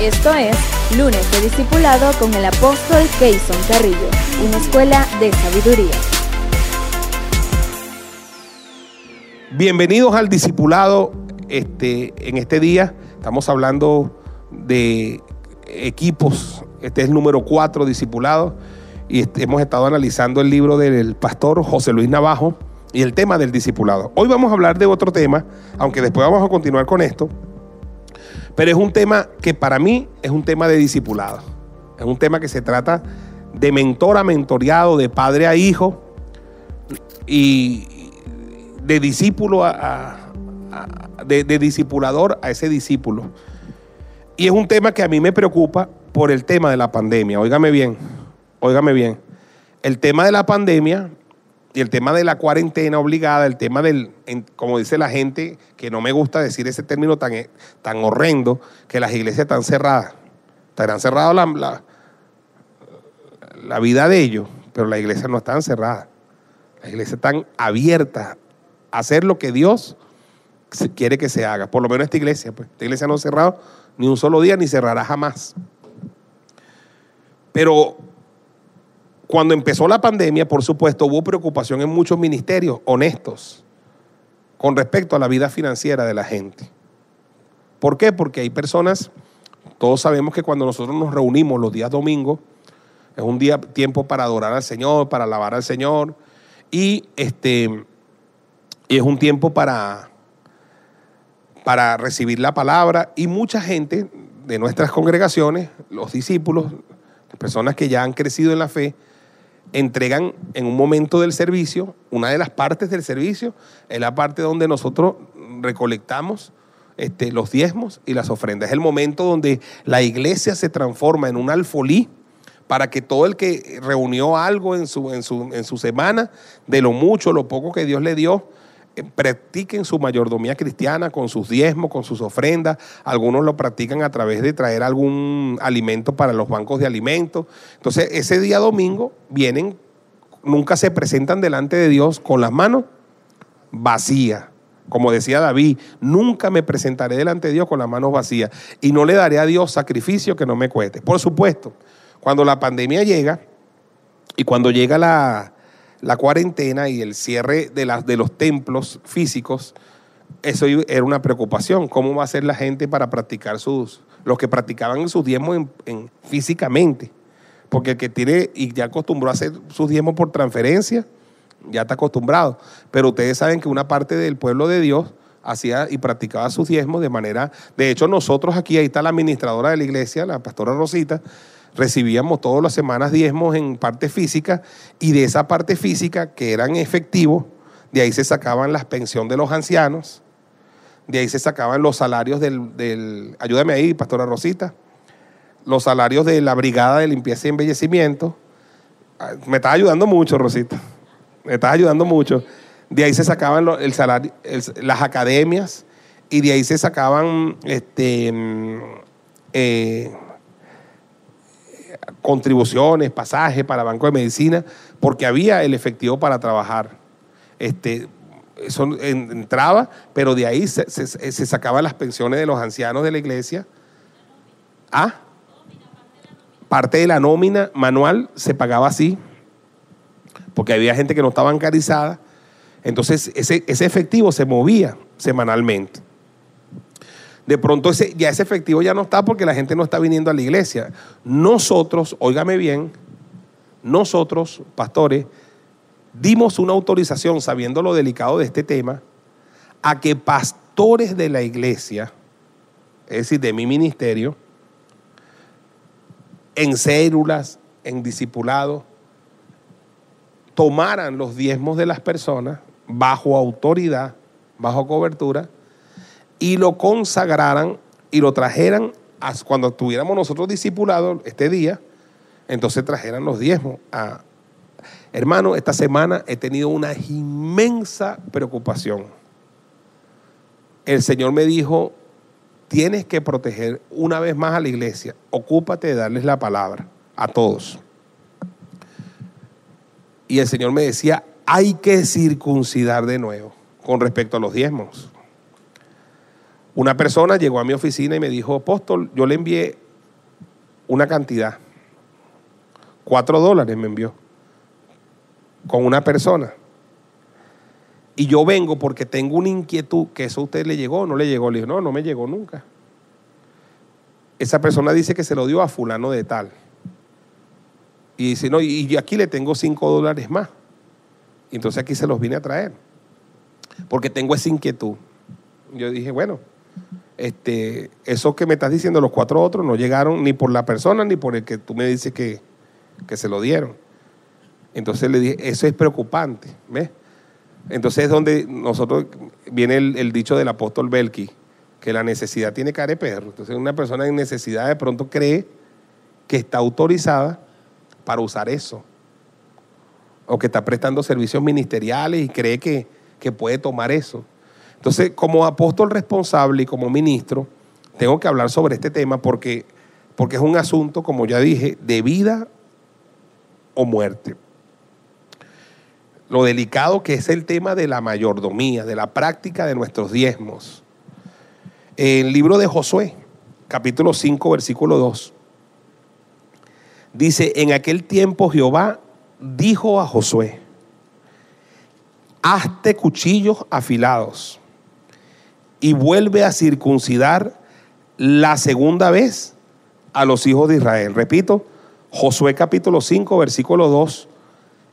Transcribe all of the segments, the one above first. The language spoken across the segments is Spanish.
Esto es Lunes de Discipulado con el apóstol Keyson Carrillo, una escuela de sabiduría. Bienvenidos al Discipulado. Este, en este día estamos hablando de equipos. Este es el número 4, Discipulado. Y este, hemos estado analizando el libro del pastor José Luis Navajo y el tema del discipulado. Hoy vamos a hablar de otro tema, aunque después vamos a continuar con esto. Pero es un tema que para mí es un tema de discipulado. Es un tema que se trata de mentor a mentoreado, de padre a hijo y de discípulo a, de, de discipulador a ese discípulo. Y es un tema que a mí me preocupa por el tema de la pandemia. Óigame bien, óigame bien. El tema de la pandemia y el tema de la cuarentena obligada, el tema del, como dice la gente, que no me gusta decir ese término tan, tan horrendo, que las iglesias están cerradas. Estarán cerradas la, la, vida de ellos, pero las iglesias no están cerradas. Las iglesias están abiertas a hacer lo que Dios quiere que se haga. Por lo menos esta iglesia, pues. Esta iglesia no ha cerrado ni un solo día, ni cerrará jamás. Pero cuando empezó la pandemia, por supuesto, hubo preocupación en muchos ministerios honestos con respecto a la vida financiera de la gente. ¿Por qué? Porque hay personas, todos sabemos que cuando nosotros nos reunimos los días domingos, es un día tiempo para adorar al Señor, para alabar al Señor, y este y es un tiempo para para recibir la palabra y mucha gente de nuestras congregaciones, los discípulos, las personas que ya han crecido en la fe, entregan en un momento del servicio, una de las partes del servicio es la parte donde nosotros recolectamos este, los diezmos y las ofrendas. Es el momento donde la iglesia se transforma en un alfolí para que todo el que reunió algo en su, en su, en su semana, de lo mucho, lo poco que Dios le dio, practiquen su mayordomía cristiana con sus diezmos, con sus ofrendas. Algunos lo practican a través de traer algún alimento para los bancos de alimentos. Entonces, ese día domingo vienen, nunca se presentan delante de Dios con las manos vacías. Como decía David, nunca me presentaré delante de Dios con las manos vacías y no le daré a Dios sacrificio que no me cueste. Por supuesto, cuando la pandemia llega y cuando llega la, la cuarentena y el cierre de, de los templos físicos, eso era una preocupación. ¿Cómo va a ser la gente para practicar sus, los que practicaban sus diezmos en, físicamente? Porque el que tiene y ya acostumbró a hacer sus diezmos por transferencia, ya está acostumbrado. Pero ustedes saben que una parte del pueblo de Dios hacía y practicaba sus diezmos de manera, de hecho nosotros aquí, ahí está la administradora de la iglesia, la pastora Rosita, recibíamos todas las semanas diezmos en parte física y de esa parte física que eran efectivos, de ahí se sacaban las pensiones de los ancianos, de ahí se sacaban los salarios del, ayúdame ahí, Pastora Rosita, los salarios de la Brigada de Limpieza y Embellecimiento. Ah, me estás ayudando mucho, Rosita. Me estás ayudando mucho. De ahí se sacaban el salario, las academias y de ahí se sacaban este, mm, eh, contribuciones, pasajes para Banco de Medicina, porque había el efectivo para trabajar. Este, eso entraba, pero de ahí se, sacaban las pensiones de los ancianos de la iglesia. Ah, parte de la nómina manual se pagaba así, porque había gente que no estaba bancarizada. Entonces ese, ese efectivo se movía semanalmente de pronto ese, ya ese efectivo ya no está porque la gente no está viniendo a la iglesia. Nosotros, óigame bien, nosotros, pastores, dimos una autorización, sabiendo lo delicado de este tema, a que pastores de la iglesia, es decir, de mi ministerio, en células, en discipulados, tomaran los diezmos de las personas bajo autoridad, bajo cobertura, y lo consagraran y lo trajeran cuando tuviéramos nosotros discipulados este día, entonces trajeran los diezmos. A, hermano, esta semana he tenido una inmensa preocupación. El Señor me dijo, tienes que proteger una vez más a la iglesia, ocúpate de darles la palabra a todos. Y el Señor me decía, hay que circuncidar de nuevo con respecto a los diezmos. Una persona llegó a mi oficina y me dijo, apóstol, yo le envié una cantidad. Cuatro dólares me envió con una persona. Y yo vengo porque tengo una inquietud, que eso a usted le llegó, no le llegó. Le dije, no, no me llegó nunca. Esa persona dice que se lo dio a fulano de tal. Y dice, no, y aquí le tengo cinco dólares más. Entonces aquí se los vine a traer. Porque tengo esa inquietud. Yo dije, bueno, este, eso que me estás diciendo, los cuatro otros no llegaron ni por la persona ni por el que tú me dices que, que se lo dieron. Entonces le dije, eso es preocupante, ¿ves? Entonces es donde nosotros viene el, dicho del apóstol Belki, que la necesidad tiene cara de perro. Entonces una persona en necesidad de pronto cree que está autorizada para usar eso. O que está prestando servicios ministeriales y cree que, que puede tomar eso. Entonces, como apóstol responsable y como ministro, tengo que hablar sobre este tema porque, porque es un asunto, como ya dije, de vida o muerte lo delicado que es el tema de la mayordomía, de la práctica de nuestros diezmos. El libro de Josué, capítulo 5, versículo 2, dice, en aquel tiempo Jehová dijo a Josué, hazte cuchillos afilados y vuelve a circuncidar la segunda vez a los hijos de Israel. Repito, Josué capítulo 5, versículo 2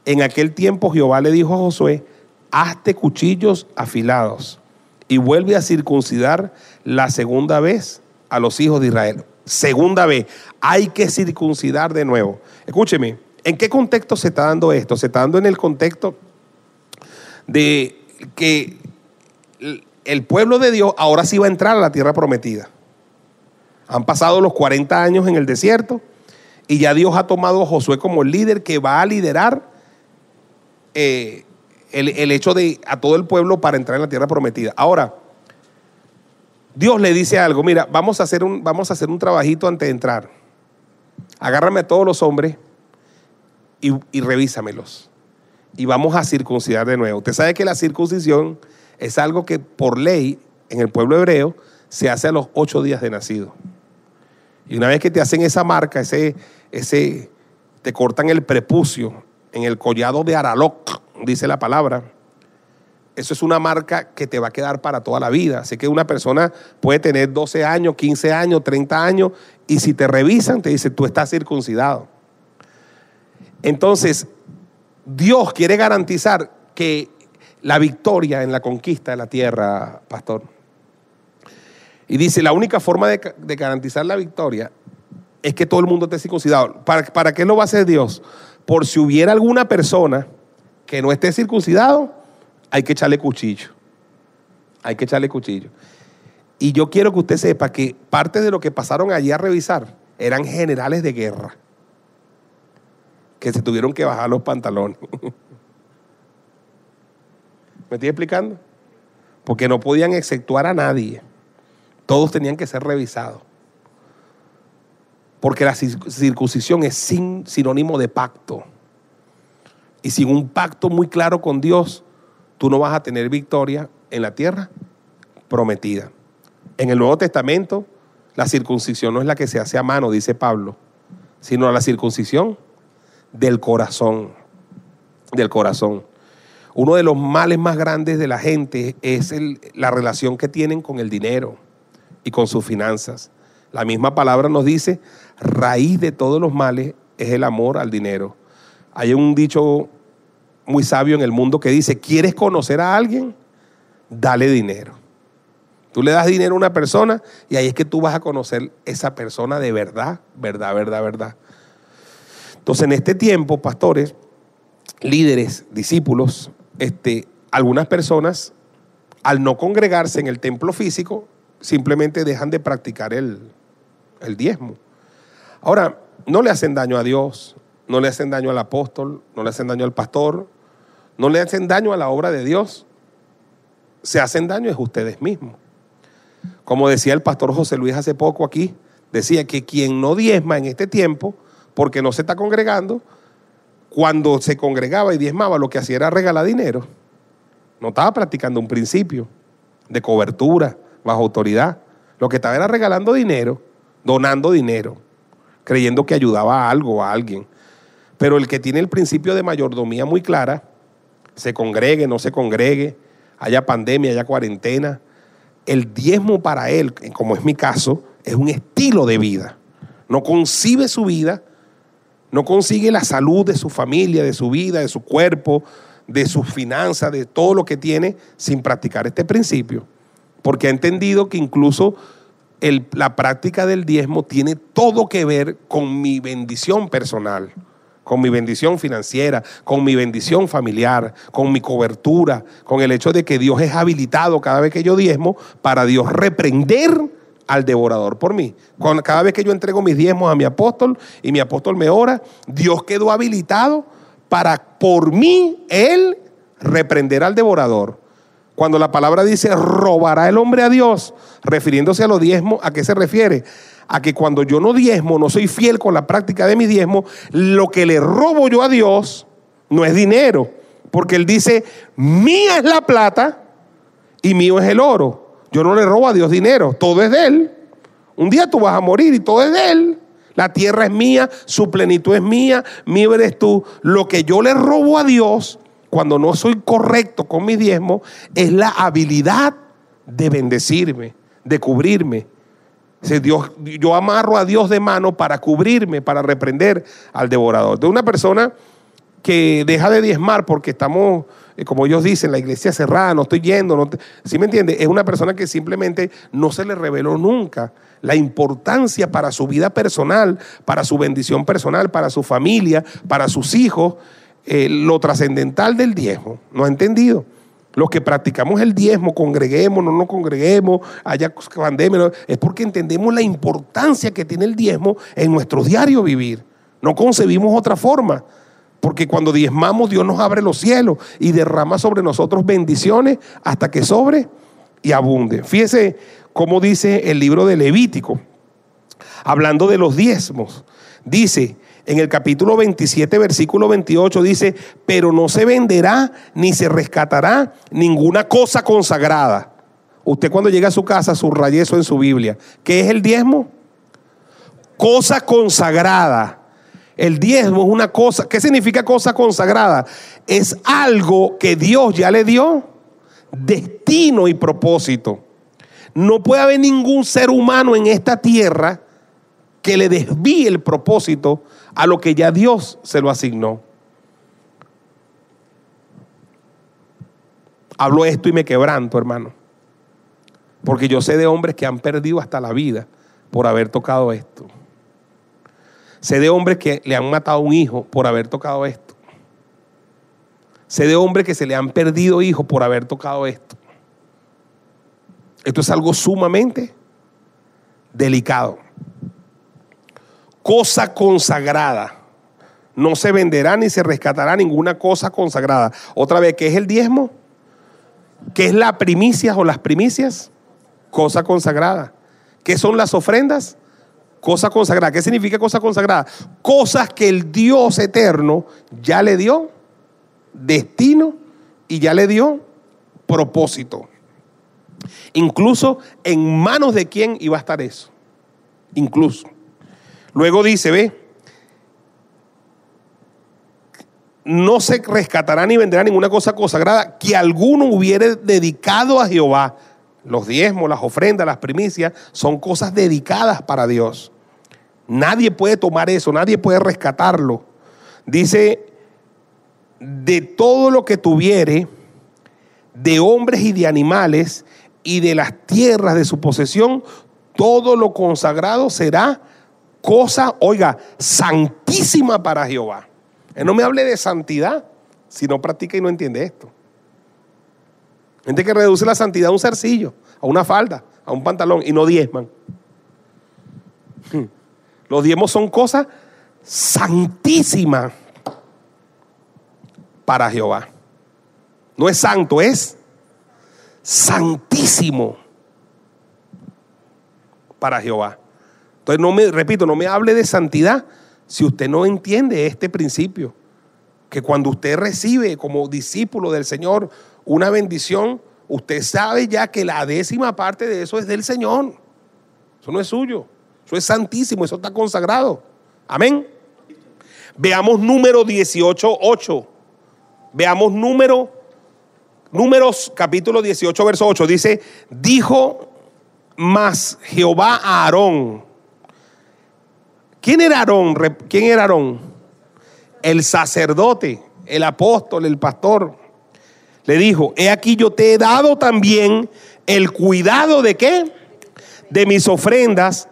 en aquel tiempo Jehová le dijo a Josué, hazte cuchillos afilados y vuelve a circuncidar la segunda vez a los hijos de Israel. Segunda vez, hay que circuncidar de nuevo. Escúcheme, ¿en qué contexto se está dando esto? Se está dando en el contexto de que el pueblo de Dios ahora sí va a entrar a la tierra prometida. Han pasado los 40 años en el desierto y ya Dios ha tomado a Josué como el líder que va a liderar eh, el, hecho de a todo el pueblo para entrar en la tierra prometida. Ahora, Dios le dice algo, mira, vamos a hacer un, vamos a hacer un trabajito antes de entrar. Agárrame a todos los hombres y, y revísamelos. Y vamos a circuncidar de nuevo. Usted sabe que la circuncisión es algo que por ley en el pueblo hebreo se hace a los ocho días de nacido. Y una vez que te hacen esa marca, ese, ese, te cortan el prepucio en el collado de Araloc, dice la palabra. Eso es una marca que te va a quedar para toda la vida. Así que una persona puede tener 12 años, 15 años, 30 años, y si te revisan, te dice, tú estás circuncidado. Entonces, Dios quiere garantizar que la victoria en la conquista de la tierra, pastor. Y dice, la única forma de, garantizar la victoria es que todo el mundo esté circuncidado. ¿Para, ¿Para qué lo va a hacer Dios? por si hubiera alguna persona que no esté circuncidado, hay que echarle cuchillo. Hay que echarle cuchillo. Y yo quiero que usted sepa que parte de lo que pasaron allí a revisar eran generales de guerra que se tuvieron que bajar los pantalones. ¿Me estoy explicando? Porque no podían exceptuar a nadie. Todos tenían que ser revisados. Porque la circuncisión es sin, sinónimo de pacto. Y sin un pacto muy claro con Dios, tú no vas a tener victoria en la tierra prometida. En el Nuevo Testamento, la circuncisión no es la que se hace a mano, dice Pablo, sino la circuncisión del corazón. Del corazón. Uno de los males más grandes de la gente es la relación que tienen con el dinero y con sus finanzas. La misma palabra nos dice, raíz de todos los males es el amor al dinero. Hay un dicho muy sabio en el mundo que dice, ¿quieres conocer a alguien? Dale dinero. Tú le das dinero a una persona y ahí es que tú vas a conocer esa persona de verdad, verdad, verdad, verdad. Entonces, en este tiempo, pastores, líderes, discípulos, este, algunas personas, al no congregarse en el templo físico, simplemente dejan de practicar el, el diezmo. Ahora, no le hacen daño a Dios, no le hacen daño al apóstol, no le hacen daño al pastor, no le hacen daño a la obra de Dios. Se hacen daño es ustedes mismos. Como decía el pastor José Luis hace poco aquí, decía que quien no diezma en este tiempo, porque no se está congregando, cuando se congregaba y diezmaba, lo que hacía era regalar dinero. No estaba practicando un principio de cobertura bajo autoridad. Lo que estaba era regalando dinero donando dinero. creyendo que ayudaba a algo a alguien. Pero el que tiene el principio de mayordomía muy clara, se congregue, no se congregue, haya pandemia, haya cuarentena, el diezmo para él, como es mi caso, es un estilo de vida. No concibe su vida, no consigue la salud de su familia, de su vida, de su cuerpo, de sus finanzas, de todo lo que tiene sin practicar este principio. Porque ha entendido que incluso la práctica del diezmo tiene todo que ver con mi bendición personal, con mi bendición financiera, con mi bendición familiar, con mi cobertura, con el hecho de que Dios es habilitado cada vez que yo diezmo para Dios reprender al devorador por mí. cada vez que yo entrego mis diezmos a mi apóstol y mi apóstol me ora, Dios quedó habilitado para por mí, Él, reprender al devorador. Cuando la palabra dice robará el hombre a Dios, refiriéndose a los diezmos, ¿a qué se refiere? A que cuando yo no diezmo, no soy fiel con la práctica de mi diezmo, lo que le robo yo a Dios no es dinero, porque Él dice, mía es la plata y mío es el oro. Yo no le robo a Dios dinero, todo es de Él. Un día tú vas a morir y todo es de Él. La tierra es mía, su plenitud es mía, mío eres tú. Lo que yo le robo a Dios cuando no soy correcto con mi diezmo es la habilidad de bendecirme, de cubrirme. Dios, yo amarro a Dios de mano para cubrirme, para reprender al devorador. De una persona que deja de diezmar porque estamos, como ellos dicen, la iglesia cerrada, no estoy yendo, ¿sí me entiende? Es una persona que simplemente no se le reveló nunca la importancia para su vida personal, para su bendición personal, para su familia, para sus hijos, eh, lo trascendental del diezmo. No ha entendido. Los que practicamos el diezmo, congreguemos, no nos congreguemos, haya pandemia, es porque entendemos la importancia que tiene el diezmo en nuestro diario vivir. No concebimos otra forma. Porque cuando diezmamos, Dios nos abre los cielos y derrama sobre nosotros bendiciones hasta que sobre y abunde. Fíjese cómo dice el libro de Levítico, hablando de los diezmos. Dice, en el capítulo 27, versículo 28 dice, pero no se venderá ni se rescatará ninguna cosa consagrada. Usted cuando llega a su casa subraye eso en su Biblia. ¿Qué es el diezmo? Cosa consagrada. El diezmo es una cosa. ¿Qué significa cosa consagrada? Es algo que Dios ya le dio destino y propósito. No puede haber ningún ser humano en esta tierra que le desvíe el propósito a lo que ya Dios se lo asignó. Hablo esto y me quebranto, hermano. Porque yo sé de hombres que han perdido hasta la vida por haber tocado esto. Sé de hombres que le han matado un hijo por haber tocado esto. Sé de hombres que se le han perdido hijos por haber tocado esto. Esto es algo sumamente delicado cosa consagrada. No se venderá ni se rescatará ninguna cosa consagrada. Otra vez, ¿qué es el diezmo? ¿Qué es la primicia o las primicias? Cosa consagrada. ¿Qué son las ofrendas? Cosa consagrada. ¿Qué significa cosa consagrada? Cosas que el Dios eterno ya le dio destino y ya le dio propósito. Incluso en manos de quién iba a estar eso. Incluso. Luego dice, ve, no se rescatará ni venderá ninguna cosa consagrada que alguno hubiere dedicado a Jehová. Los diezmos, las ofrendas, las primicias son cosas dedicadas para Dios. Nadie puede tomar eso, nadie puede rescatarlo. Dice, de todo lo que tuviere, de hombres y de animales, y de las tierras de su posesión, todo lo consagrado será cosa, oiga, santísima para Jehová. Él no me hable de santidad si no practica y no entiende esto. Gente que reduce la santidad a un cercillo, a una falda, a un pantalón y no diezman. Los diezmos son cosas santísimas para Jehová. No es santo, es santísimo para Jehová. Entonces, no me, repito, no me hable de santidad si usted no entiende este principio. Que cuando usted recibe como discípulo del Señor una bendición, usted sabe ya que la décima parte de eso es del Señor. Eso no es suyo. Es santísimo, eso está consagrado. Amén. Veamos número 18, 8. Veamos número, números capítulo 18, verso 8. Dice, dijo más Jehová a Aarón. ¿Quién era Aarón? ¿Quién era Aarón? El sacerdote, el apóstol, el pastor. Le dijo, he aquí yo te he dado también el cuidado de qué? De mis ofrendas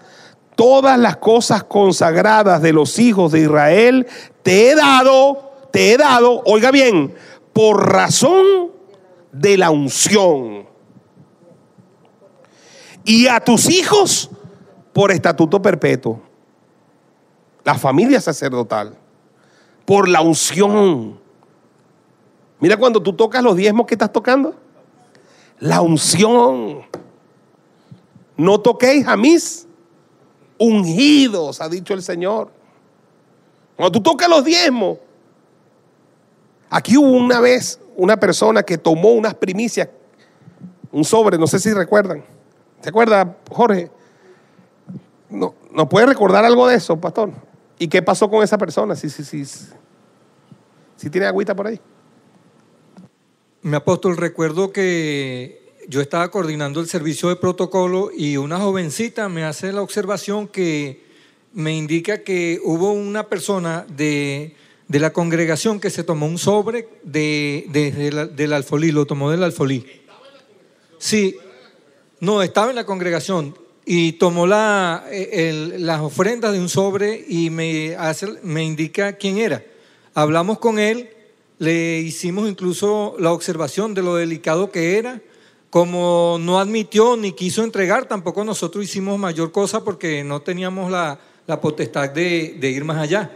todas las cosas consagradas de los hijos de Israel te he dado, te he dado, oiga bien, por razón de la unción. Y a tus hijos por estatuto perpetuo. La familia sacerdotal. Por la unción. Mira cuando tú tocas los diezmos que estás tocando. La unción. No toquéis a mis ungidos, ha dicho el Señor. Cuando tú tocas los diezmos, aquí hubo una vez una persona que tomó unas primicias, un sobre, no sé si recuerdan. ¿Se acuerda, Jorge? No, ¿Nos puede recordar algo de eso, pastor? ¿Y qué pasó con esa persona? Si, si, si, si tiene agüita por ahí. Mi apóstol, recuerdo que yo estaba coordinando el servicio de protocolo y una jovencita me hace la observación que me indica que hubo una persona de, la congregación que se tomó un sobre de, del alfolí, lo tomó del alfolí. Sí, no, estaba en la congregación y tomó la, las ofrendas de un sobre y me, hace, me indica quién era. Hablamos con él, le hicimos incluso la observación de lo delicado que era como no admitió ni quiso entregar, tampoco nosotros hicimos mayor cosa porque no teníamos la, potestad de, ir más allá.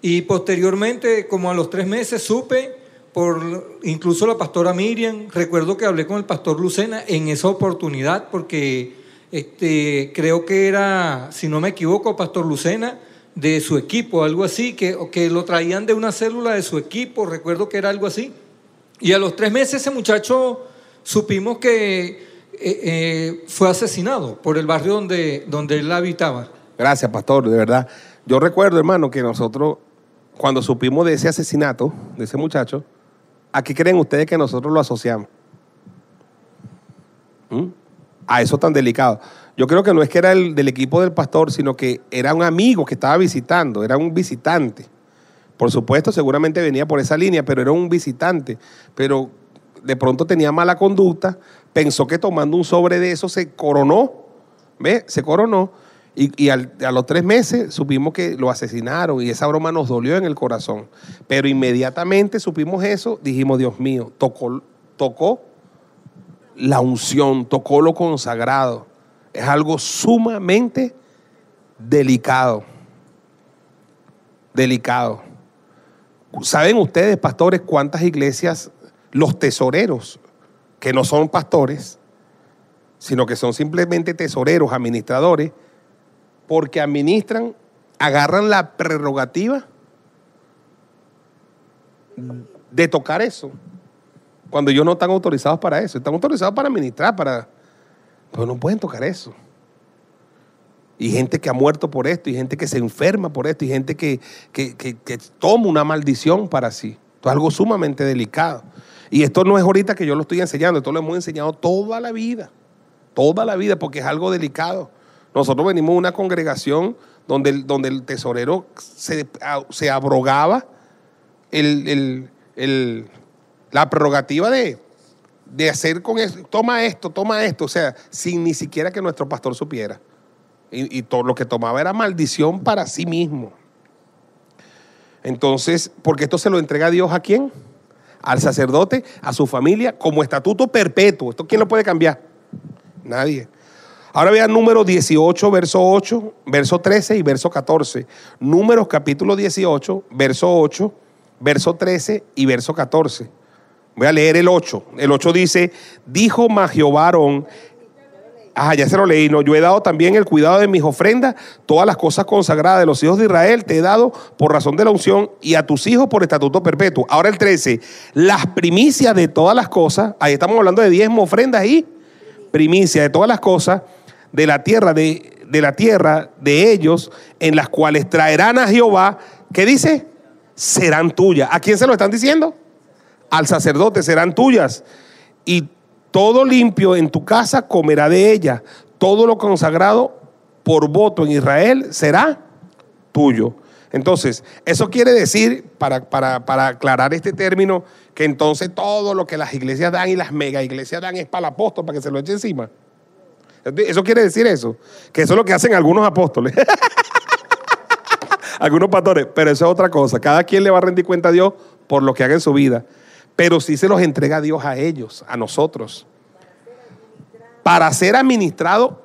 Y posteriormente, como a los tres meses, supe por incluso la pastora Miriam, recuerdo que hablé con el pastor Lucena en esa oportunidad porque este, creo que era, si no me equivoco, pastor Lucena, de su equipo, algo así, que, que lo traían de una célula de su equipo, recuerdo que era algo así. Y a los tres meses ese muchacho supimos que eh, eh, fue asesinado por el barrio donde, donde él habitaba. Gracias, pastor, de verdad. Yo recuerdo, hermano, que nosotros, cuando supimos de ese asesinato, de ese muchacho, ¿a qué creen ustedes que nosotros lo asociamos? ¿Mm? A eso tan delicado. Yo creo que no es que era el del equipo del pastor, sino que era un amigo que estaba visitando, era un visitante. Por supuesto, seguramente venía por esa línea, pero era un visitante. Pero de pronto tenía mala conducta, pensó que tomando un sobre de eso se coronó, ¿ve? Se coronó. Y, a los tres meses supimos que lo asesinaron y esa broma nos dolió en el corazón. Pero inmediatamente supimos eso, dijimos, Dios mío, tocó, tocó la unción, tocó lo consagrado. Es algo sumamente delicado. Delicado. ¿Saben ustedes, pastores, cuántas iglesias los tesoreros, que no son pastores, sino que son simplemente tesoreros, administradores, porque administran, agarran la prerrogativa de tocar eso, cuando ellos no están autorizados para eso, están autorizados para administrar, para, pero no pueden tocar eso. Y gente que ha muerto por esto, y gente que se enferma por esto, y gente que, que, que toma una maldición para sí. Es algo sumamente delicado. Y esto no es ahorita que yo lo estoy enseñando, esto lo hemos enseñado toda la vida, toda la vida, porque es algo delicado. Nosotros venimos de una congregación donde el, donde el tesorero se, se abrogaba el, la prerrogativa de, de hacer con eso, toma esto, toma esto, o sea, sin ni siquiera que nuestro pastor supiera. Y, y todo lo que tomaba era maldición para sí mismo. Entonces, porque esto se lo entrega a Dios a quién? al sacerdote, a su familia, como estatuto perpetuo. ¿Esto quién lo puede cambiar? Nadie. Ahora vean número 18, verso 8, verso 13 y verso 14. Números capítulo 18, verso 8, verso 13 y verso 14. Voy a leer el 8. El 8 dice, dijo Jehová Ah, ya se lo leí. No, yo he dado también el cuidado de mis ofrendas, todas las cosas consagradas de los hijos de Israel te he dado por razón de la unción y a tus hijos por estatuto perpetuo. Ahora el 13, las primicias de todas las cosas, ahí estamos hablando de diezmo, ofrendas y primicias de todas las cosas de la tierra de de la tierra de ellos, en las cuales traerán a Jehová, ¿qué dice? Serán tuyas. ¿A quién se lo están diciendo? Al sacerdote, serán tuyas. Y todo limpio en tu casa comerá de ella. Todo lo consagrado por voto en Israel será tuyo. Entonces, eso quiere decir, para, para, para, aclarar este término, que entonces todo lo que las iglesias dan y las mega iglesias dan es para el apóstol, para que se lo eche encima. Eso quiere decir eso, que eso es lo que hacen algunos apóstoles, algunos pastores, pero eso es otra cosa. Cada quien le va a rendir cuenta a Dios por lo que haga en su vida, pero sí se los entrega Dios a ellos, a nosotros, para ser administrado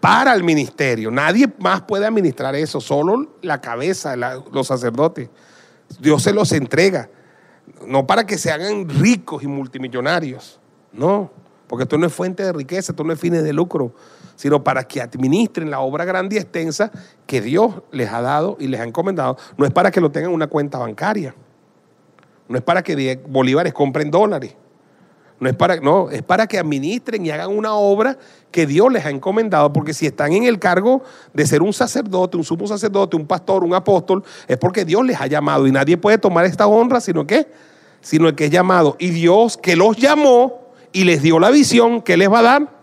para el ministerio. Nadie más puede administrar eso, solo la cabeza, los sacerdotes. Dios se los entrega, no para que se hagan ricos y multimillonarios, no, porque esto no es fuente de riqueza, esto no es fines de lucro, sino para que administren la obra grande y extensa que Dios les ha dado y les ha encomendado. No es para que lo tengan en una cuenta bancaria, no es para que bolívares compren dólares. No es para, no, es para que administren y hagan una obra que Dios les ha encomendado, porque si están en el cargo de ser un sacerdote, un sumo sacerdote, un pastor, un apóstol, es porque Dios les ha llamado y nadie puede tomar esta honra, sino que, sino el que es llamado. Y Dios que los llamó y les dio la visión, ¿qué les va a dar?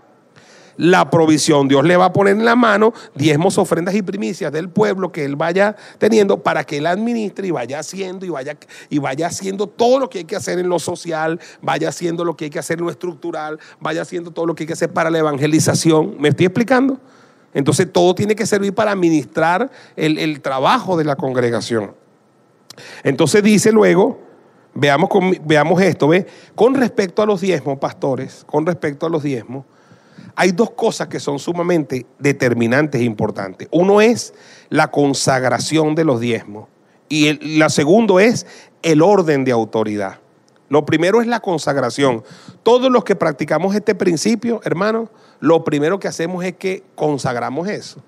La provisión. Dios le va a poner en la mano diezmos, ofrendas y primicias del pueblo que él vaya teniendo para que él administre y vaya haciendo y vaya, y vaya haciendo todo lo que hay que hacer en lo social, vaya haciendo lo que hay que hacer en lo estructural, vaya haciendo todo lo que hay que hacer para la evangelización. ¿Me estoy explicando? Entonces todo tiene que servir para administrar el, el trabajo de la congregación. Entonces dice luego, veamos, veamos esto, ¿ve? Con respecto a los diezmos, pastores, con respecto a los diezmos, hay dos cosas que son sumamente determinantes e importantes. Uno es la consagración de los diezmos y el, la segundo es el orden de autoridad. Lo primero es la consagración. Todos los que practicamos este principio, hermanos, lo primero que hacemos es que consagramos eso.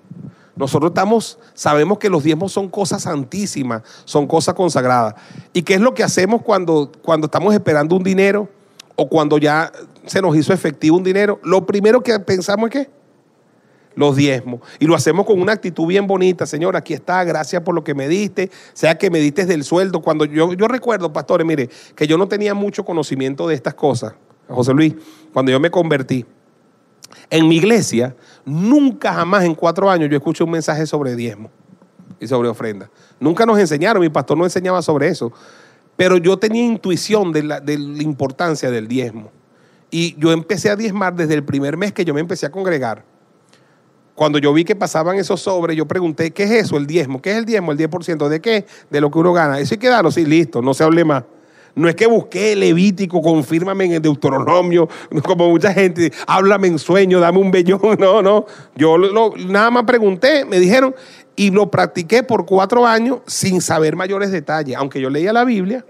Nosotros estamos, sabemos que los diezmos son cosas santísimas, son cosas consagradas. ¿Y qué es lo que hacemos cuando, cuando estamos esperando un dinero o cuando ya se nos hizo efectivo un dinero, lo primero que pensamos es que los diezmos. Y lo hacemos con una actitud bien bonita, Señor, aquí está, gracias por lo que me diste, sea que me diste del sueldo. Cuando yo, yo recuerdo, pastores, mire, que yo no tenía mucho conocimiento de estas cosas, José Luis, cuando yo me convertí. En mi iglesia, nunca jamás en cuatro años yo escuché un mensaje sobre diezmo y sobre ofrenda. Nunca nos enseñaron, mi pastor no enseñaba sobre eso. Pero yo tenía intuición de la, de la importancia del diezmo. Y yo empecé a diezmar desde el primer mes que yo me empecé a congregar. Cuando yo vi que pasaban esos sobres, yo pregunté, ¿qué es eso, el diezmo? ¿Qué es el diezmo, el 10%? ¿De qué? De lo que uno gana. Eso hay que darlo, sí, listo, no se hable más. No es que busqué Levítico, confírmame en el Deuteronomio, como mucha gente, háblame en sueño, dame un vellón. No, no. Yo nada más pregunté, me dijeron, y lo practiqué por cuatro años sin saber mayores detalles. Aunque yo leía la Biblia,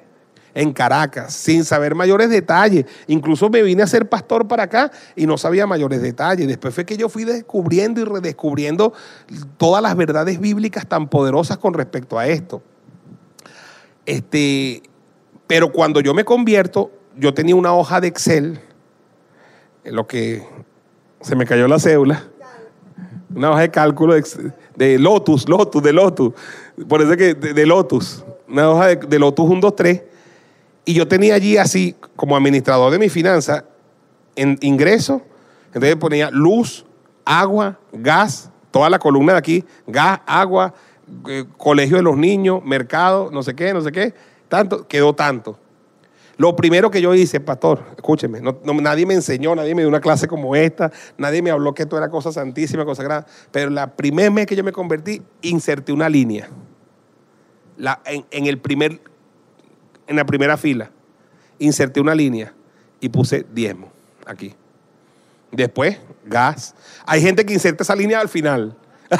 en Caracas, sin saber mayores detalles. Incluso me vine a ser pastor para acá y no sabía mayores detalles. Después fue que yo fui descubriendo y redescubriendo todas las verdades bíblicas tan poderosas con respecto a esto. Este, pero cuando yo me convierto, yo tenía una hoja de Excel, lo que se me cayó la cédula, una hoja de cálculo de, Lotus, Lotus, de Lotus, por eso que de, Lotus, una hoja de, de Lotus 1, 2, 3, y yo tenía allí así, como administrador de mi finanza, en ingreso, entonces ponía luz, agua, gas, toda la columna de aquí, gas, agua, eh, colegio de los niños, mercado, no sé qué, no sé qué, tanto, quedó tanto. Lo primero que yo hice, pastor, escúcheme, nadie me enseñó, nadie me dio una clase como esta, nadie me habló que esto era cosa santísima, cosa grande, pero la primer mes que yo me convertí, inserté una línea. En, el primer en la primera fila, inserté una línea y puse diezmo aquí. Después, gas. Hay gente que inserta esa línea al final.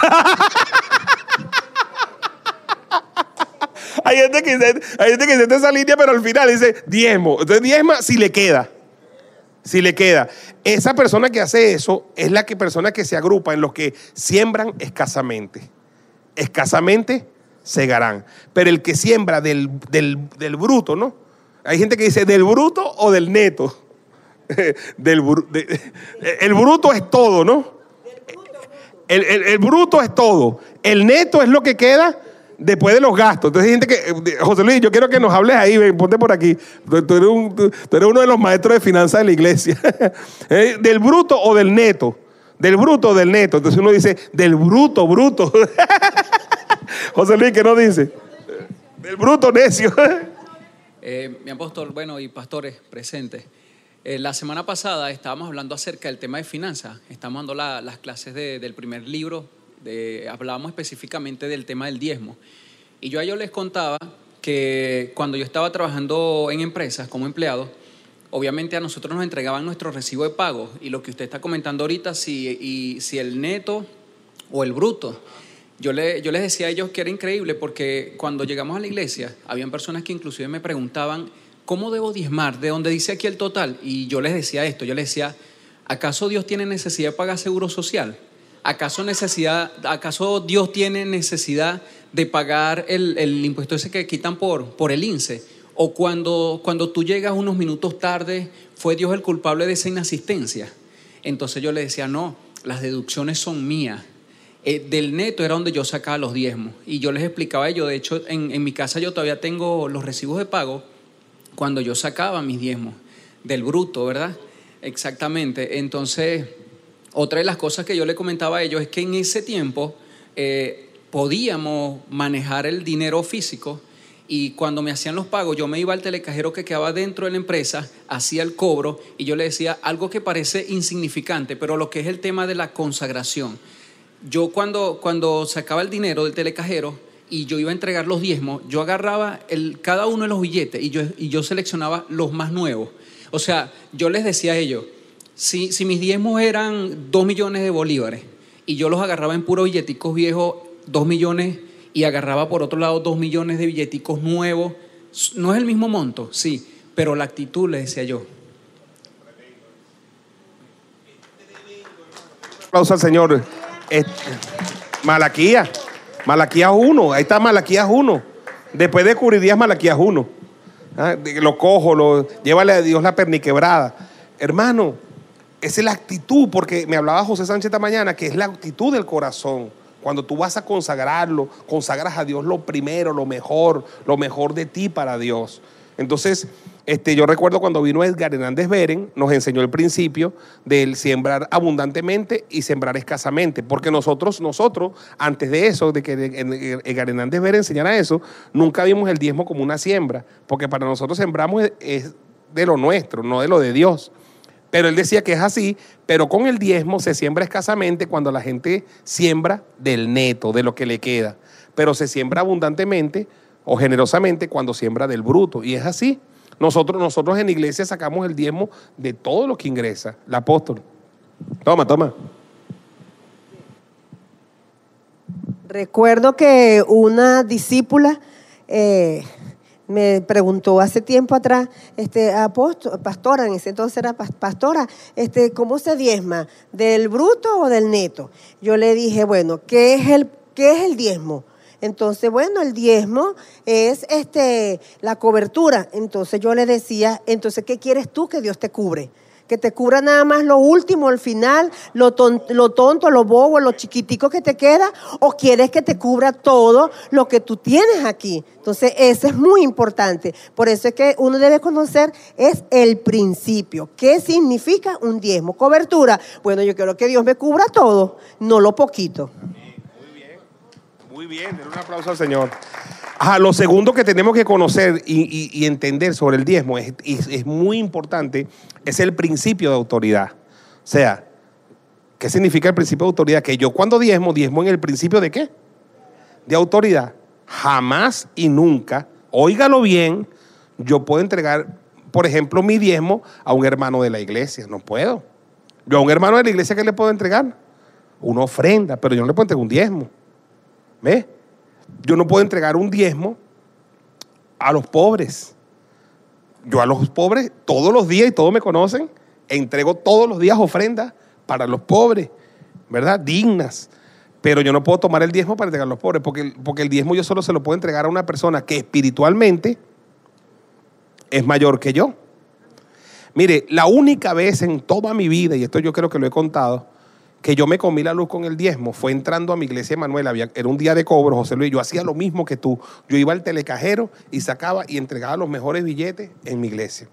hay, gente que inserta, esa línea, pero al final dice diezmo. Entonces, diezma si le queda. Si le queda. Esa persona que hace eso es la que, persona que se agrupa en los que siembran escasamente. Escasamente segarán. Pero el que siembra del, bruto, ¿no? Hay gente que dice del bruto o del neto. del, el bruto es todo, ¿no? El, el- el bruto es todo. El neto es lo que queda después de los gastos. Entonces hay gente que, José Luis, yo quiero que nos hables ahí, ponte por aquí. Tú, tú eres, un- tú- tú eres uno de los maestros de finanzas de la iglesia. Eh, ¿Del bruto o del neto? Del bruto o del neto. Entonces uno dice, del bruto, bruto. José Luis, ¿qué nos dice? Del bruto necio. Eh, mi apóstol, bueno, y pastores presentes. Eh, la semana pasada estábamos hablando acerca del tema de finanzas. Estamos dando la- las clases de- del primer libro. Hablábamos específicamente del tema del diezmo. Y yo a ellos les contaba que cuando yo estaba trabajando en empresas como empleado, obviamente a nosotros nos entregaban nuestro recibo de pago. Y lo que usted está comentando ahorita, si el neto o el bruto. Yo, le, yo les decía a ellos que era increíble porque cuando llegamos a la iglesia, habían personas que inclusive me preguntaban, ¿cómo debo diezmar? ¿De dónde dice aquí el total? Y yo les decía esto, yo les decía, ¿acaso Dios tiene necesidad de pagar seguro social? ¿Acaso, necesidad, ¿Acaso Dios tiene necesidad de pagar el, el impuesto ese que quitan por, por el INSE? ¿O cuando, cuando tú llegas unos minutos tarde, fue Dios el culpable de esa inasistencia? Entonces yo les decía, no, las deducciones son mías. Eh, del neto era donde yo sacaba los diezmos. Y yo les explicaba a ellos, de hecho, en, mi casa yo todavía tengo los recibos de pago cuando yo sacaba mis diezmos, del bruto, ¿verdad? Exactamente. Entonces, otra de las cosas que yo le comentaba a ellos es que en ese tiempo eh, podíamos manejar el dinero físico y cuando me hacían los pagos, yo me iba al telecajero que quedaba dentro de la empresa, hacía el cobro y yo le decía algo que parece insignificante, pero lo que es el tema de la consagración. Yo cuando, cuando sacaba el dinero del telecajero y yo iba a entregar los diezmos, yo agarraba el, cada uno de los billetes y yo, y yo seleccionaba los más nuevos. O sea, yo les decía a ellos, si, si mis diezmos eran dos millones de bolívares y yo los agarraba en puros billeticos viejos, dos millones, y agarraba por otro lado dos millones de billeticos nuevos, no es el mismo monto, sí, pero la actitud, les decía yo, aplauso al Señor. Malaquías. Malaquías 1. Ahí está Malaquías 1. Después de Curidías, Malaquías 1. Ah, Lo cojo, lo, llévale a Dios la perniquebrada. Hermano, esa es la actitud, porque me hablaba José Sánchez esta mañana, que es la actitud del corazón. Cuando tú vas a consagrarlo, consagras a Dios lo primero, lo mejor, lo mejor de ti para Dios. Entonces, este, yo recuerdo cuando vino Edgar Hernández Beren, nos enseñó el principio del sembrar abundantemente y sembrar escasamente. Porque nosotros, nosotros, antes de eso, de que Edgar Hernández Beren enseñara eso, nunca vimos el diezmo como una siembra. Porque para nosotros sembramos es- de lo nuestro, no de lo de Dios. Pero él decía que es así, pero con el diezmo se siembra escasamente cuando la gente siembra del neto, de lo que le queda. Pero se siembra abundantemente o generosamente cuando siembra del bruto. Y es así. Nosotros, nosotros en la iglesia sacamos el diezmo de todo lo que ingresa. El apóstol. Toma, toma. Recuerdo que una discípula eh, me preguntó hace tiempo atrás, este, apóstol, pastora, en ese entonces era pas- pastora, este, ¿cómo se diezma? ¿Del bruto o del neto? Yo le dije, bueno, ¿qué es el, qué es el diezmo? Entonces, bueno, el diezmo es este, la cobertura. Entonces yo le decía, entonces, ¿qué quieres tú que Dios te cubre? que te cubra nada más lo último, el final, lo, ton- lo tonto, lo bobo, lo chiquitico que te queda, o quieres que te cubra todo lo que tú tienes aquí. Entonces, eso es muy importante. Por eso es que uno debe conocer es el principio. ¿Qué significa un diezmo? Cobertura. Bueno, yo quiero que Dios me cubra todo, no lo poquito. Muy bien, denle un aplauso al Señor. Ajá, lo segundo que tenemos que conocer y, entender sobre el diezmo es, y es muy importante, es el principio de autoridad. O sea, ¿qué significa el principio de autoridad? Que yo cuando diezmo, diezmo en el principio de qué? De autoridad. Jamás y nunca, óigalo bien, yo puedo entregar, por ejemplo, mi diezmo a un hermano de la iglesia. No puedo. Yo a un hermano de la iglesia, ¿qué le puedo entregar? Una ofrenda, pero yo no le puedo entregar un diezmo. ¿Ves? Yo no puedo entregar un diezmo a los pobres. Yo a los pobres todos los días, y todos me conocen, entrego todos los días ofrendas para los pobres, ¿verdad? Dignas. Pero yo no puedo tomar el diezmo para entregar a los pobres, porque, porque el diezmo yo solo se lo puedo entregar a una persona que espiritualmente es mayor que yo. Mire, la única vez en toda mi vida, y esto yo creo que lo he contado, que yo me comí la luz con el diezmo fue entrando a mi iglesia Manuel, era un día de cobro, José Luis, yo hacía lo mismo que tú. Yo iba al telecajero y sacaba y entregaba los mejores billetes en mi iglesia.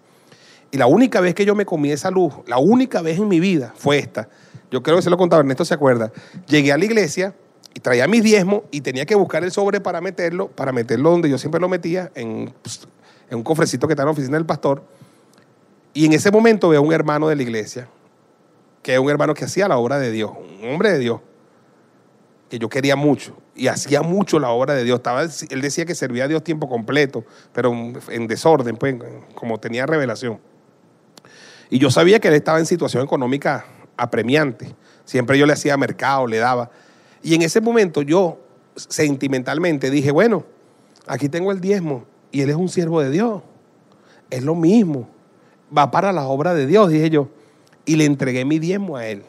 Y la única vez que yo me comí esa luz, la única vez en mi vida fue esta. Yo creo que se lo contaba, Ernesto se acuerda. Llegué a la iglesia y traía mis diezmos y tenía que buscar el sobre para meterlo, para meterlo donde yo siempre lo metía, en, en un cofrecito que está en la oficina del pastor. Y en ese momento veo a un hermano de la iglesia que es un hermano que hacía la obra de Dios, un hombre de Dios, que yo quería mucho y hacía mucho la obra de Dios. Estaba, él decía que servía a Dios tiempo completo, pero en desorden, pues, como tenía revelación. Y yo sabía que él estaba en situación económica apremiante. Siempre yo le hacía mercado, le daba. Y en ese momento yo sentimentalmente dije, bueno, aquí tengo el diezmo y él es un siervo de Dios. Es lo mismo. Va para la obra de Dios, dije yo y le entregué mi diezmo a él,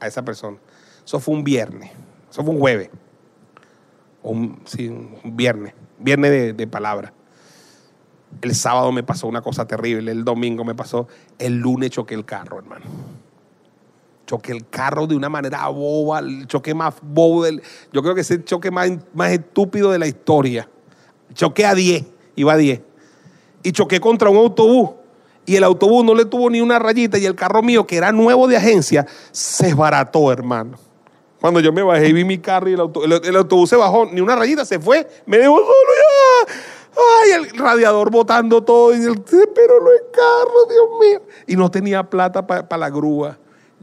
a esa persona. Eso fue un viernes, eso fue un jueves, un, viernes, viernes de, de palabra. El sábado me pasó una cosa terrible, el domingo me pasó, el lunes choqué el carro, hermano. Choqué el carro de una manera boba, el choque más bobo del, yo creo que es el choque más, más estúpido de la historia. Choqué a 10, iba a 10. Y choqué contra un autobús y el autobús no le tuvo ni una rayita y el carro mío, que era nuevo de agencia, se esbarató, hermano. Cuando yo me bajé y vi mi carro y el, autobús se bajó, ni una rayita, se fue, me dejó solo ya. Ay, el radiador botando todo y el, pero no es carro, Dios mío. Y no tenía plata para la grúa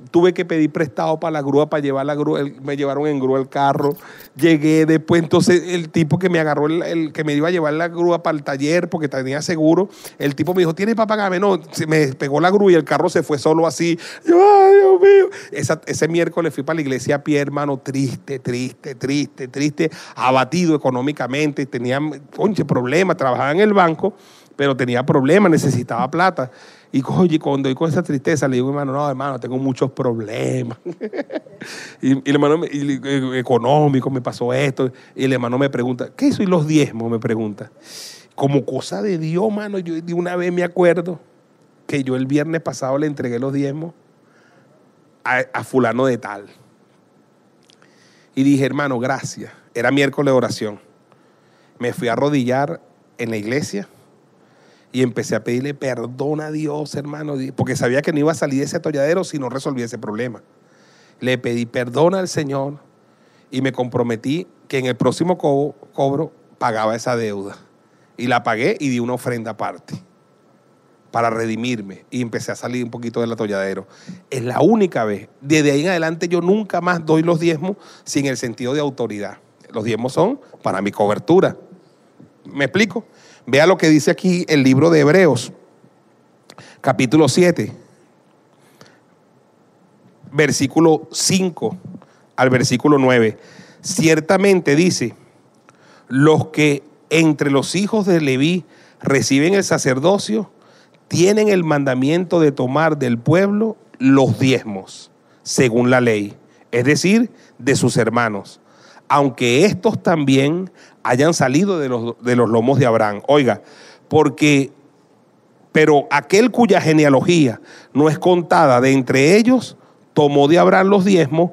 tuve que pedir prestado para la grúa, para llevar la grúa, me llevaron en grúa el carro, llegué después, entonces el tipo que me agarró, el, que me iba a llevar la grúa para el taller porque tenía seguro, el tipo me dijo, ¿tienes para pagarme? No, se me pegó la grúa y el carro se fue solo así. Yo, ay, Dios mío. ese miércoles fui para la iglesia a pie, hermano, triste, triste, triste, triste, abatido económicamente, tenía, conche, problemas, trabajaba en el banco, pero tenía problemas, necesitaba plata. Y oye, cuando y con esa tristeza le digo, hermano, no, hermano, tengo muchos problemas. y, el hermano, y, económico, me pasó esto. Y el hermano me pregunta, ¿qué soy los diezmos? Me pregunta. Como cosa de Dios, hermano, yo de una vez me acuerdo que yo el viernes pasado le entregué los diezmos a, a fulano de tal. Y dije, hermano, gracias. Era miércoles de oración. Me fui a arrodillar en la iglesia y empecé a pedirle perdón a Dios, hermano, porque sabía que no iba a salir de ese atolladero si no resolvía ese problema. Le pedí perdón al Señor y me comprometí que en el próximo cobro, pagaba esa deuda. Y la pagué y di una ofrenda aparte para redimirme y empecé a salir un poquito del atolladero. Es la única vez. Desde ahí en adelante yo nunca más doy los diezmos sin el sentido de autoridad. Los diezmos son para mi cobertura. ¿Me explico? Vea lo que dice aquí el libro de Hebreos, capítulo 7, versículo 5 al versículo 9. Ciertamente dice, los que entre los hijos de Leví reciben el sacerdocio, tienen el mandamiento de tomar del pueblo los diezmos, según la ley, es decir, de sus hermanos, aunque estos también hayan salido de los, de los lomos de Abraham. Oiga, porque, pero aquel cuya genealogía no es contada de entre ellos, tomó de Abraham los diezmos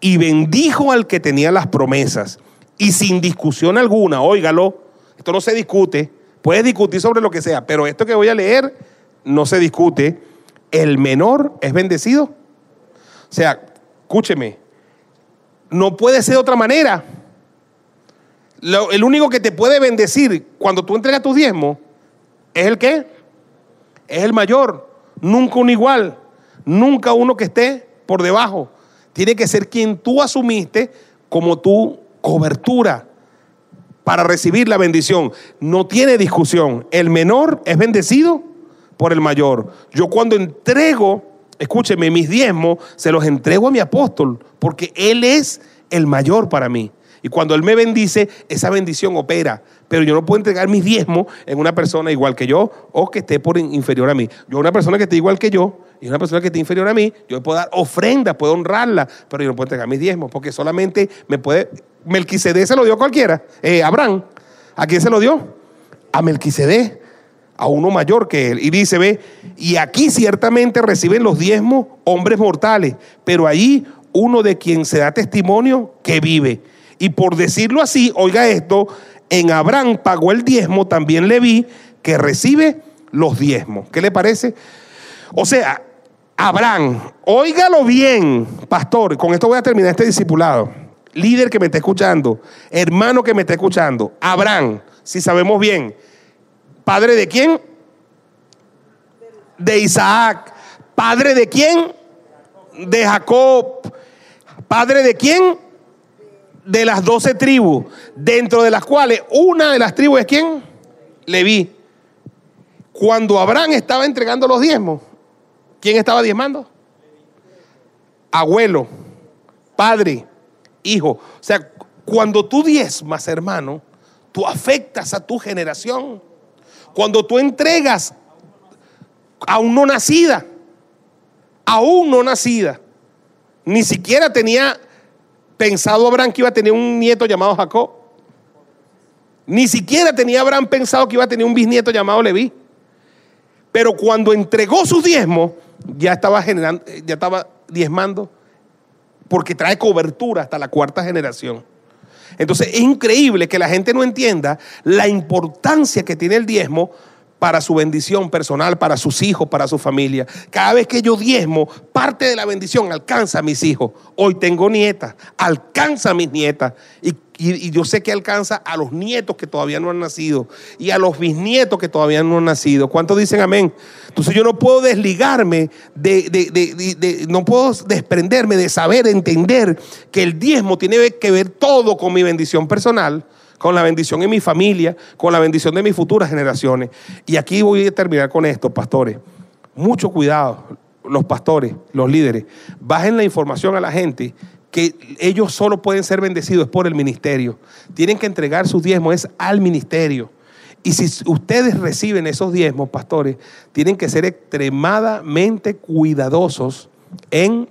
y bendijo al que tenía las promesas. Y sin discusión alguna, óigalo, esto no se discute, puedes discutir sobre lo que sea, pero esto que voy a leer no se discute. El menor es bendecido. O sea, escúcheme, no puede ser de otra manera el único que te puede bendecir cuando tú entregas tus diezmos es el que es el mayor, nunca un igual, nunca uno que esté por debajo. Tiene que ser quien tú asumiste como tu cobertura para recibir la bendición. No tiene discusión. El menor es bendecido por el mayor. Yo cuando entrego, escúcheme, mis diezmos, se los entrego a mi apóstol, porque él es el mayor para mí. Y cuando Él me bendice, esa bendición opera. Pero yo no puedo entregar mis diezmos en una persona igual que yo o que esté por inferior a mí. Yo, una persona que esté igual que yo y una persona que esté inferior a mí, yo puedo dar ofrendas, puedo honrarla, pero yo no puedo entregar mis diezmos porque solamente me puede. Melquisedec se lo dio a cualquiera. Eh, Abraham. ¿A quién se lo dio? A Melquisedec a uno mayor que él. Y dice, ve, y aquí ciertamente reciben los diezmos hombres mortales, pero allí uno de quien se da testimonio que vive. Y por decirlo así, oiga esto, en Abraham pagó el diezmo, también le vi que recibe los diezmos. ¿Qué le parece? O sea, Abraham, óigalo bien, pastor, con esto voy a terminar este discipulado. Líder que me está escuchando, hermano que me está escuchando, Abraham, si sabemos bien, padre de quién? De Isaac. ¿Padre de quién? De Jacob. ¿Padre de quién? De las doce tribus, dentro de las cuales una de las tribus es quién? Leví. Cuando Abraham estaba entregando los diezmos, ¿quién estaba diezmando? Abuelo, padre, hijo. O sea, cuando tú diezmas, hermano, tú afectas a tu generación. Cuando tú entregas aún no nacida, aún no nacida, ni siquiera tenía pensado Abraham que iba a tener un nieto llamado Jacob. Ni siquiera tenía Abraham pensado que iba a tener un bisnieto llamado Leví. Pero cuando entregó sus diezmos, ya estaba generando, ya estaba diezmando, porque trae cobertura hasta la cuarta generación. Entonces es increíble que la gente no entienda la importancia que tiene el diezmo para su bendición personal, para sus hijos, para su familia. Cada vez que yo diezmo, parte de la bendición alcanza a mis hijos. Hoy tengo nietas, alcanza a mis nietas. Y, yo sé que alcanza a los nietos que todavía no han nacido y a los bisnietos que todavía no han nacido. ¿Cuántos dicen amén? Entonces yo no puedo desligarme, de, de, de, no puedo desprenderme de saber, entender que el diezmo tiene que ver todo con mi bendición personal con la bendición en mi familia, con la bendición de mis futuras generaciones. Y aquí voy a terminar con esto, pastores. Mucho cuidado, los pastores, los líderes. Bajen la información a la gente que ellos solo pueden ser bendecidos por el ministerio. Tienen que entregar sus diezmos al ministerio. Y si ustedes reciben esos diezmos, pastores, tienen que ser extremadamente cuidadosos en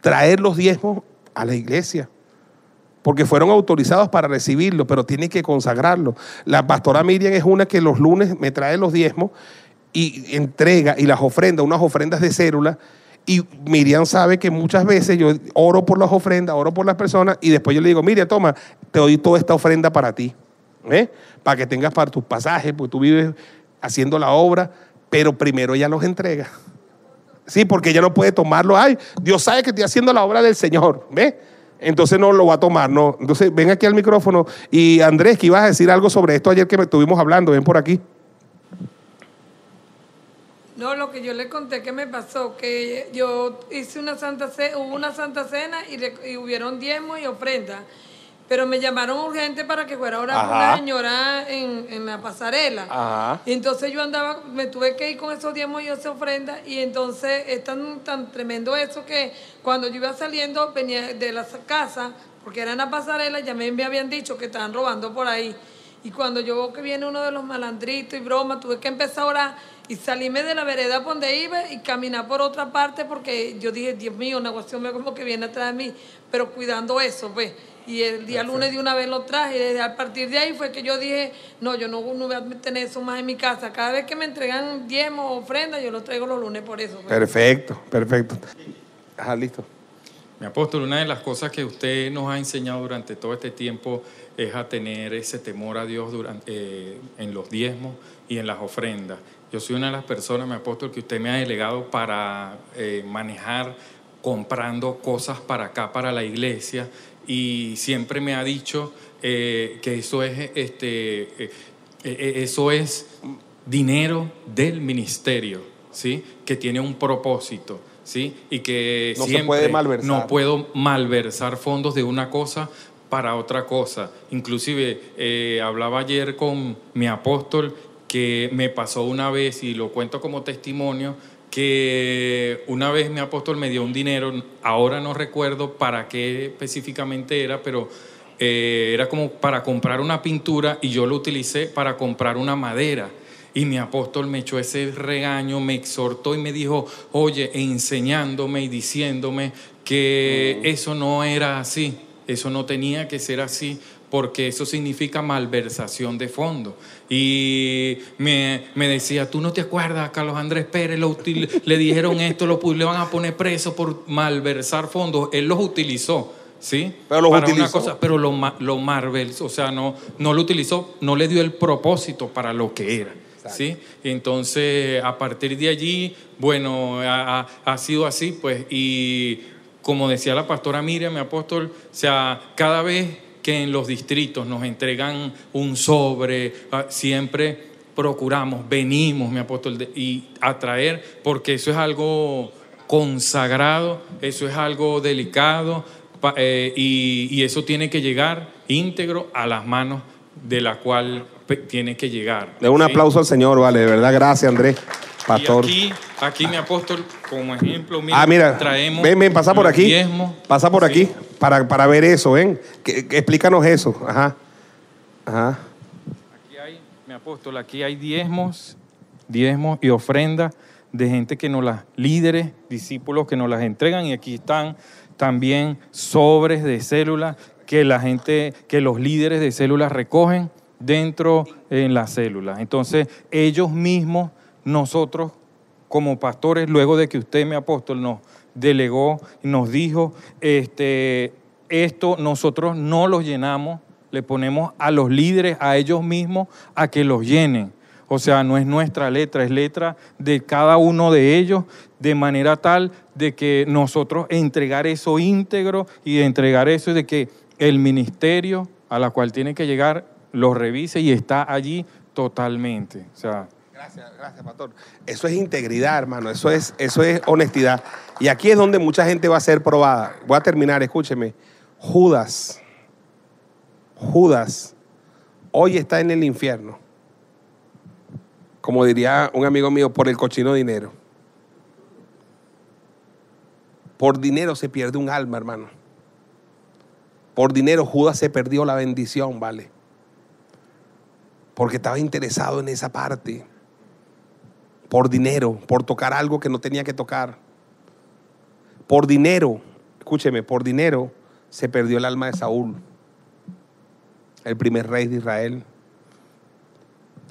traer los diezmos a la iglesia porque fueron autorizados para recibirlo, pero tienen que consagrarlo. La pastora Miriam es una que los lunes me trae los diezmos y entrega y las ofrenda, unas ofrendas de célula. Y Miriam sabe que muchas veces yo oro por las ofrendas, oro por las personas y después yo le digo, Miriam, toma, te doy toda esta ofrenda para ti, ¿eh? para que tengas para tus pasajes, porque tú vives haciendo la obra, pero primero ella los entrega. Sí, porque ella no puede tomarlo. Ay, Dios sabe que estoy haciendo la obra del Señor. ¿Ves? Entonces no lo va a tomar, no. Entonces ven aquí al micrófono y Andrés, que ibas a decir algo sobre esto ayer que estuvimos hablando, ven por aquí. No, lo que yo le conté que me pasó, que yo hice una santa cena, hubo una santa cena y, y hubieron diezmos y ofrendas. Pero me llamaron urgente para que fuera ahora una señora en, en la pasarela. Y entonces yo andaba, me tuve que ir con esos diezmos y esa ofrenda. Y entonces es tan, tan tremendo eso que cuando yo iba saliendo, venía de la casa, porque era en la pasarela, ya me habían dicho que estaban robando por ahí. Y cuando yo veo que viene uno de los malandritos y broma, tuve que empezar a orar y salirme de la vereda por donde iba y caminar por otra parte porque yo dije, Dios mío, una cuestión como que viene atrás de mí, pero cuidando eso, pues. Y el día lunes de una vez lo traje. Y desde a partir de ahí fue que yo dije, no, yo no, voy a tener eso más en mi casa. Cada vez que me entregan diezmos o ofrendas, yo lo traigo los lunes por eso. Perfecto, perfecto. Ajá, listo. Mi apóstol, una de las cosas que usted nos ha enseñado durante todo este tiempo es a tener ese temor a Dios durante, eh, en los diezmos y en las ofrendas. Yo soy una de las personas, mi apóstol, que usted me ha delegado para eh, manejar comprando cosas para acá, para la iglesia, y siempre me ha dicho eh, que eso es, este, eh, eh, eso es dinero del ministerio, ¿sí? que tiene un propósito. ¿sí? y que no siempre malversar. no puedo malversar fondos de una cosa para otra cosa. Inclusive hablaba ayer con mi apóstol que me pasó una vez y lo cuento como testimonio que una vez mi apóstol me dio un dinero, ahora no recuerdo para qué específicamente era, pero eh, era como para comprar una pintura y yo lo utilicé para comprar una madera. Y mi apóstol me echó ese regaño, me exhortó y me dijo, oye, enseñándome y diciéndome que eso no era así, eso no tenía que ser así, porque eso significa malversación de fondos. Y me, decía, tú no te acuerdas, Carlos Andrés Pérez lo le dijeron esto, lo, le van a poner preso por malversar fondos. Él los utilizó. ¿sí? Pero lo Para una cosa, pero lo, lo Marvel, o sea, no, no lo utilizó, no le dio el propósito para lo que era. ¿Sí? Entonces, a partir de allí, bueno, ha, ha, sido así, pues, y como decía la pastora Miriam, mi apóstol, o sea, cada vez que en los distritos nos entregan un sobre, ah, siempre procuramos, venimos, mi apóstol, y atraer, porque eso es algo consagrado, eso es algo delicado, eh, y, eso tiene que llegar íntegro a las manos de la cual tiene que llegar. De un aplauso al Señor, vale, de verdad, gracias Andrés, pastor. Y aquí, aquí mi apóstol, como ejemplo, mira, ah, mira, traemos ven, ven, pasa por aquí, pasa por aquí para, para, ver eso, ven, que, explícanos eso, ajá, ajá. Aquí hay, mi apóstol, aquí hay diezmos, diezmos y ofrendas de gente que nos las, líderes, discípulos que nos las entregan y aquí están también sobres de células que la gente, que los líderes de células recogen dentro en las células. Entonces, ellos mismos, nosotros como pastores, luego de que usted, mi apóstol, nos delegó, nos dijo, este, esto nosotros no los llenamos, le ponemos a los líderes, a ellos mismos, a que los llenen. O sea, no es nuestra letra, es letra de cada uno de ellos, de manera tal de que nosotros entregar eso íntegro y entregar eso de que el ministerio a la cual tiene que llegar lo revise y está allí totalmente. O sea, Gracias, gracias, pastor. Eso es integridad, hermano. Eso es, eso es honestidad. Y aquí es donde mucha gente va a ser probada. Voy a terminar, escúcheme. Judas, Judas, hoy está en el infierno como diría un amigo mío, por el cochino dinero. Por dinero se pierde un alma, hermano. Por dinero Judas se perdió la bendición, ¿vale? Porque estaba interesado en esa parte. Por dinero, por tocar algo que no tenía que tocar. Por dinero, escúcheme, por dinero se perdió el alma de Saúl, el primer rey de Israel.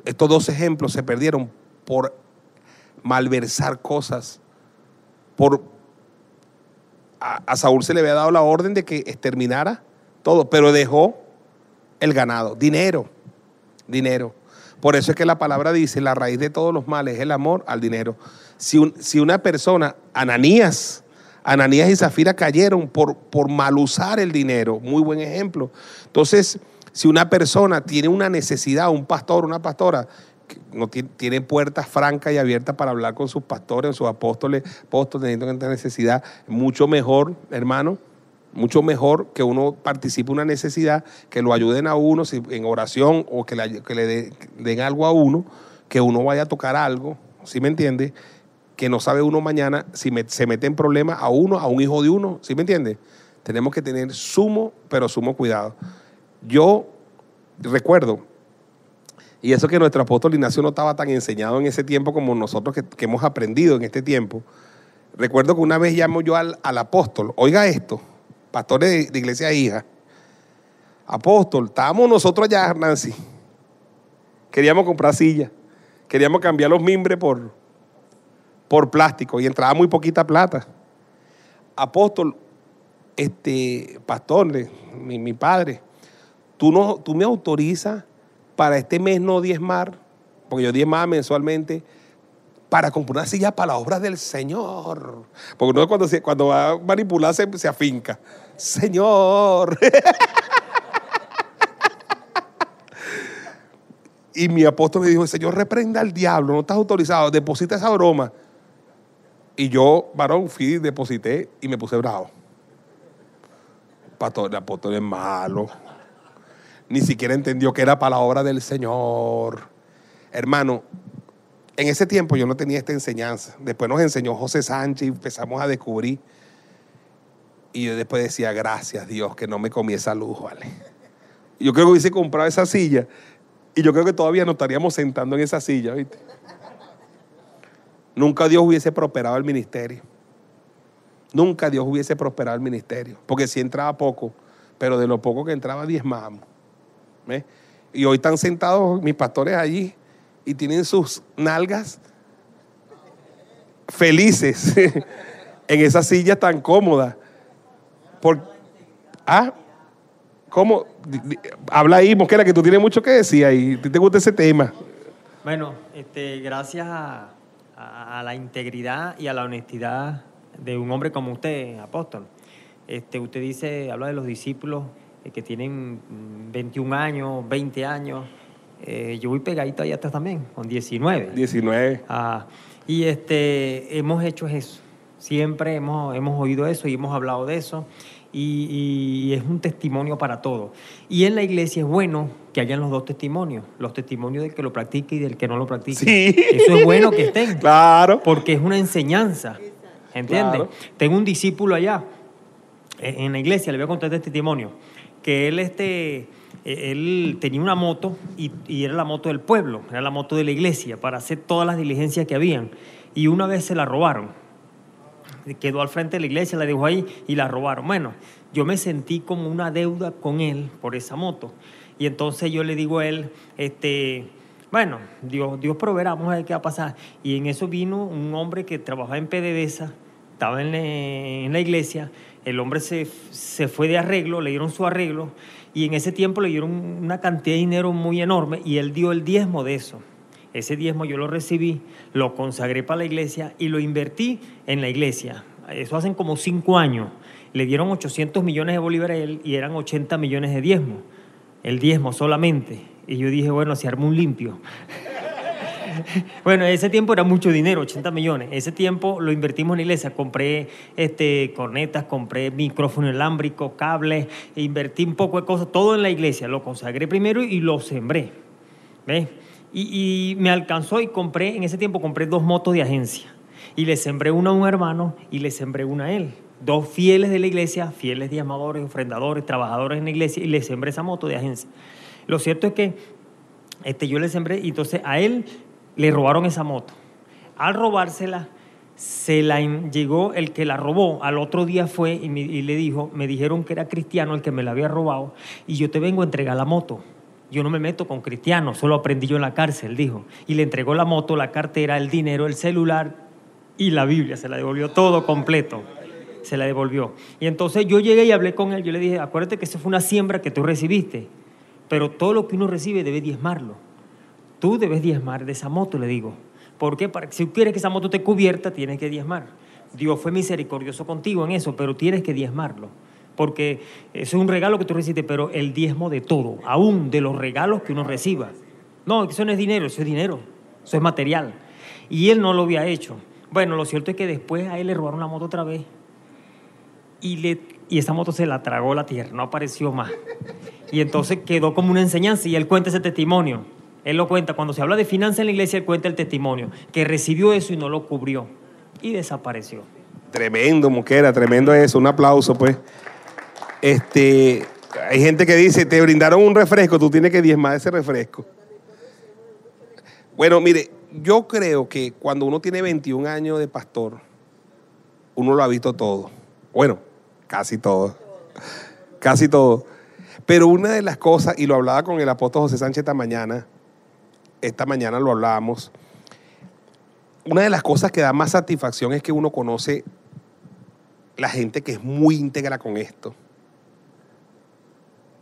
Estos dos ejemplos se perdieron por malversar cosas, por a, Saúl se le había dado la orden de que exterminara todo, pero dejó el ganado, dinero, dinero. Por eso es que la palabra dice, la raíz de todos los males es el amor al dinero. Si, si una persona, Ananías, Ananías y Zafira cayeron por, por mal usar el dinero, muy buen ejemplo. Entonces, si una persona tiene una necesidad, un pastor, una pastora, no tiene, puertas francas y abiertas para hablar con sus pastores, sus apóstoles, apóstoles teniendo esta necesidad, mucho mejor, hermano, mucho mejor que uno participe una necesidad, que lo ayuden a uno en oración o que le, den algo a uno, que uno vaya a tocar algo, ¿sí me entiende? Que no sabe uno mañana si se mete en problemas a uno, a un hijo de uno, ¿sí me entiende? Tenemos que tener sumo, pero sumo cuidado. Yo recuerdo, y eso que nuestro apóstol Ignacio no estaba tan enseñado en ese tiempo como nosotros que, hemos aprendido en este tiempo. Recuerdo que una vez llamo yo al, apóstol, oiga esto, pastores de, iglesia hija, apóstol, estábamos nosotros allá, Nancy, queríamos comprar silla, queríamos cambiar los mimbres por, por plástico y entraba muy poquita plata. Apóstol, este pastor, mi, mi padre, tú, no, tú me autorizas para este mes no diezmar, porque yo diezmaba mensualmente, para una silla para la obra del Señor. Porque uno cuando, cuando va a manipularse se afinca. Señor. y mi apóstol me dijo, Señor, reprenda al diablo, no estás autorizado, deposita esa broma. Y yo, varón, fui, deposité y me puse bravo. Pastor, el apóstol es malo ni siquiera entendió que era para la obra del Señor. Hermano, en ese tiempo yo no tenía esta enseñanza. Después nos enseñó José Sánchez y empezamos a descubrir. Y yo después decía, gracias Dios que no me comí esa luz, ¿vale? Yo creo que hubiese comprado esa silla y yo creo que todavía nos estaríamos sentando en esa silla, ¿viste? Nunca Dios hubiese prosperado el ministerio. Nunca Dios hubiese prosperado el ministerio. Porque si entraba poco, pero de lo poco que entraba diezmamos. ¿ves? Y hoy están sentados mis pastores allí y tienen sus nalgas felices en esa silla tan cómoda. Por, ah, ¿cómo? Habla ahí, Mosquera, que tú tienes mucho que decir ahí. ¿A ti ¿Te gusta ese tema? Bueno, este, gracias a, a- la integridad y a la honestidad de un hombre como usted, apóstol. Este, usted dice, habla de los discípulos eh, que tienen mm, 21 años, 20 años. Eh, yo voy pegadito allá atrás también, con 19. 19. Ah, y este, hemos hecho eso. Siempre hemos, hemos oído eso y hemos hablado de eso. Y, y es un testimonio para todos. Y en la iglesia es bueno que hayan los dos testimonios. Los testimonios del que lo practica y del que no lo practica. Sí. Eso es bueno que estén. Claro. Porque es una enseñanza. ¿Entiendes? Claro. Tengo un discípulo allá en la iglesia, le voy a contar este testimonio, que él, este, él tenía una moto y, y era la moto del pueblo, era la moto de la iglesia para hacer todas las diligencias que habían. Y una vez se la robaron. Quedó al frente de la iglesia, la dejó ahí y la robaron. Bueno, yo me sentí como una deuda con él por esa moto. Y entonces yo le digo a él, este, bueno, Dios, Dios proveerá, vamos a ver qué va a pasar. Y en eso vino un hombre que trabajaba en PDVSA, estaba en la, en la iglesia, el hombre se, se fue de arreglo, le dieron su arreglo, y en ese tiempo le dieron una cantidad de dinero muy enorme, y él dio el diezmo de eso. Ese diezmo yo lo recibí, lo consagré para la iglesia y lo invertí en la iglesia. Eso hacen como cinco años. Le dieron 800 millones de bolívares a él y eran 80 millones de diezmo. El diezmo solamente. Y yo dije, bueno, se armó un limpio. Bueno, ese tiempo era mucho dinero, 80 millones. Ese tiempo lo invertimos en la iglesia. Compré este, cornetas, compré micrófono inalámbrico, cables, invertí un poco de cosas, todo en la iglesia. Lo consagré primero y lo sembré. ¿Ves? Y, y me alcanzó y compré, en ese tiempo compré dos motos de agencia. Y le sembré una a un hermano y le sembré una a él. Dos fieles de la iglesia, fieles diezmadores, ofrendadores, trabajadores en la iglesia, y le sembré esa moto de agencia. Lo cierto es que este, yo le sembré y entonces a él le robaron esa moto. Al robársela, se la llegó el que la robó. Al otro día fue y, me- y le dijo, me dijeron que era cristiano el que me la había robado y yo te vengo a entregar la moto. Yo no me meto con cristianos, solo aprendí yo en la cárcel, dijo. Y le entregó la moto, la cartera, el dinero, el celular y la Biblia. Se la devolvió todo completo. Se la devolvió. Y entonces yo llegué y hablé con él. Yo le dije, acuérdate que eso fue una siembra que tú recibiste. Pero todo lo que uno recibe debe diezmarlo. Tú debes diezmar de esa moto, le digo. ¿Por qué? Para, si quieres que esa moto te cubierta, tienes que diezmar. Dios fue misericordioso contigo en eso, pero tienes que diezmarlo. Porque es un regalo que tú recibiste, pero el diezmo de todo, aún de los regalos que uno reciba. No, eso no es dinero, eso es dinero, eso es material. Y él no lo había hecho. Bueno, lo cierto es que después a él le robaron la moto otra vez y, le, y esa moto se la tragó la tierra, no apareció más. Y entonces quedó como una enseñanza y él cuenta ese testimonio. Él lo cuenta, cuando se habla de finanzas en la iglesia, él cuenta el testimonio, que recibió eso y no lo cubrió y desapareció. Tremendo, Moquera, tremendo eso. Un aplauso, pues. Este, hay gente que dice, te brindaron un refresco, tú tienes que diezmar ese refresco. Bueno, mire, yo creo que cuando uno tiene 21 años de pastor, uno lo ha visto todo. Bueno, casi todo. Casi todo. Pero una de las cosas, y lo hablaba con el apóstol José Sánchez esta mañana, esta mañana lo hablábamos, una de las cosas que da más satisfacción es que uno conoce la gente que es muy íntegra con esto.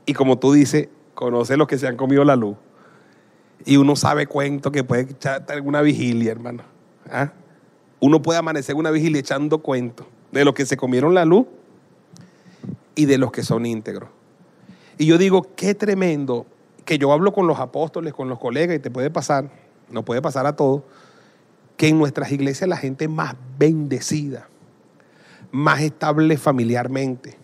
Y como tú dices, conoce los que se han comido la luz. Y uno sabe cuento que puede echar alguna vigilia, hermano. ¿Ah? Uno puede amanecer una vigilia echando cuentos de los que se comieron la luz y de los que son íntegros. Y yo digo, qué tremendo que yo hablo con los apóstoles, con los colegas, y te puede pasar, no puede pasar a todos, que en nuestras iglesias la gente más bendecida, más estable familiarmente,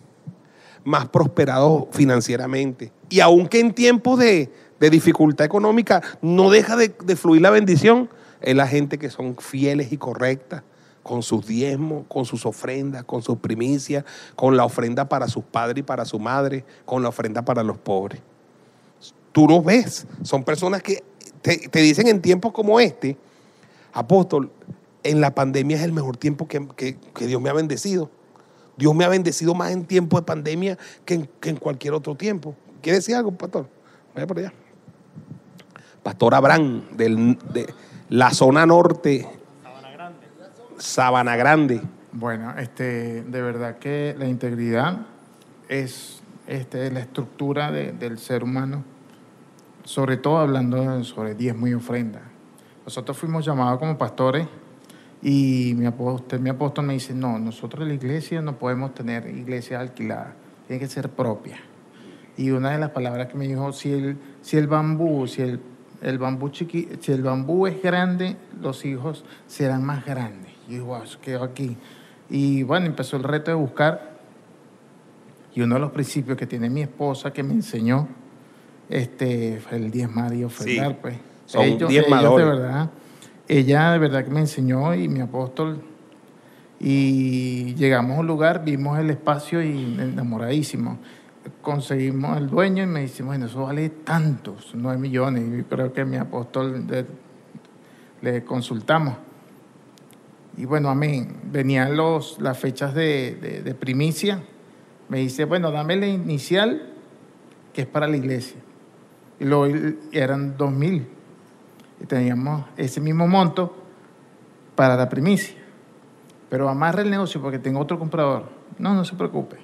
más prosperado financieramente. Y aunque en tiempos de, de dificultad económica no deja de, de fluir la bendición, es la gente que son fieles y correctas con sus diezmos, con sus ofrendas, con sus primicias, con la ofrenda para sus padres y para su madre, con la ofrenda para los pobres. Tú lo ves, son personas que te, dicen en tiempos como este, apóstol, en la pandemia es el mejor tiempo que, que- Dios me ha bendecido. Dios me ha bendecido más en tiempo de pandemia que en, que en cualquier otro tiempo. ¿Quiere decir algo, pastor? Vaya por allá. Pastor Abraham, de la zona norte. Sabana Grande. Sabana Grande. Bueno, este, de verdad que la integridad es este, la estructura de- del ser humano, sobre todo hablando sobre diezmo y ofrenda. Nosotros fuimos llamados como pastores y mi apóstol, mi apóstol me dice, no, nosotros la iglesia no podemos tener iglesia alquilada, tiene que ser propia. Y una de las palabras que me dijo, si el, si el bambú, si el, el bambú chiqui, si el bambú es grande, los hijos serán más grandes. Y yo, wow, eso quedó aquí. Y bueno, empezó el reto de buscar. Y uno de los principios que tiene mi esposa que me enseñó este, el diezmar y ofrendar, Sí, pues. son ellos, de verdad, ella de verdad que me enseñó y mi apóstol. Y llegamos a un lugar, vimos el espacio y enamoradísimos. Conseguimos el dueño y me dice, bueno, eso vale tantos, nueve millones. Y creo que mi apóstol de- le consultamos. Y bueno, amén. Venían los, las fechas de, de- de primicia. Me dice, bueno, dame la inicial, que es para la iglesia. Y luego eran dos mil. Y teníamos ese mismo monto para la primicia. Pero amarra el negocio porque tengo otro comprador. No, no se preocupe.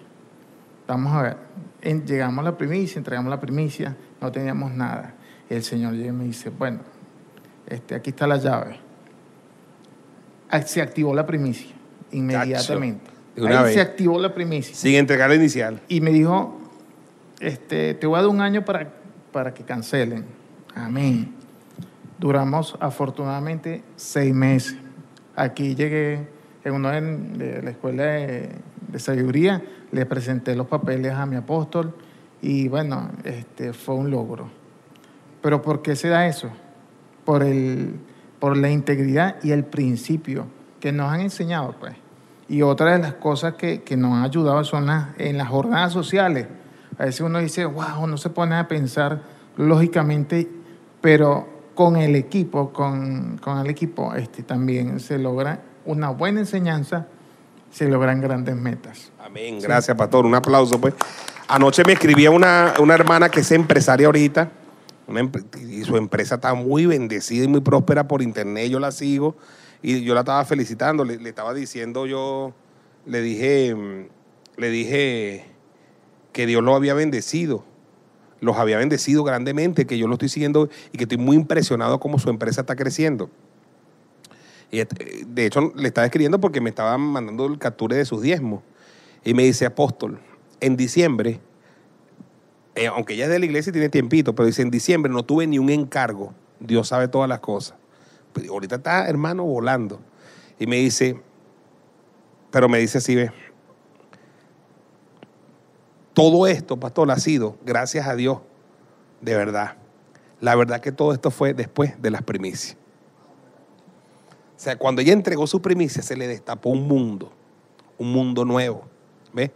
Vamos a ver. En- llegamos a la primicia, entregamos la primicia, no teníamos nada. El Señor llega y me dice, bueno, este, aquí está la llave. Ah, Se activó la primicia inmediatamente. una Ahí vez. se activó la primicia. Sin entregar la inicial. Y me dijo, este, te voy a dar un año para, para que cancelen. Amén. Duramos afortunadamente seis meses. Aquí llegué en uno de, la escuela de, de sabiduría, le presenté los papeles a mi apóstol y bueno, este, fue un logro. Pero ¿por qué se da eso? Por, el, por la integridad y el principio que nos han enseñado, pues. Y otra de las cosas que, que nos han ayudado son las, en las jornadas sociales. A veces uno dice, wow, no se pone a pensar lógicamente, pero con el equipo, con, con el equipo este, también se logra una buena enseñanza, se logran grandes metas. Amén. Gracias, pastor. Un aplauso, pues. Anoche me escribía una, una hermana que es empresaria ahorita. una y su empresa está muy bendecida y muy próspera por internet. Yo la sigo y yo la estaba felicitando. Le, le estaba diciendo yo, le dije, le dije que Dios lo había bendecido. Los había bendecido grandemente, que yo lo estoy siguiendo y que estoy muy impresionado cómo su empresa está creciendo. Y de hecho, le estaba escribiendo porque me estaban mandando el capture de sus diezmos. Y me dice, apóstol, en diciembre, eh, aunque ella es de la iglesia y tiene tiempito, pero dice, en diciembre no tuve ni un encargo. Dios sabe todas las cosas. Pero ahorita está, hermano, volando. Y me dice, pero me dice así, ve, todo esto, pastor, ha sido gracias a Dios, de verdad. La verdad que todo esto fue después de las primicias. O sea, cuando ella entregó su primicia, se le destapó un mundo, un mundo nuevo. ¿Ves?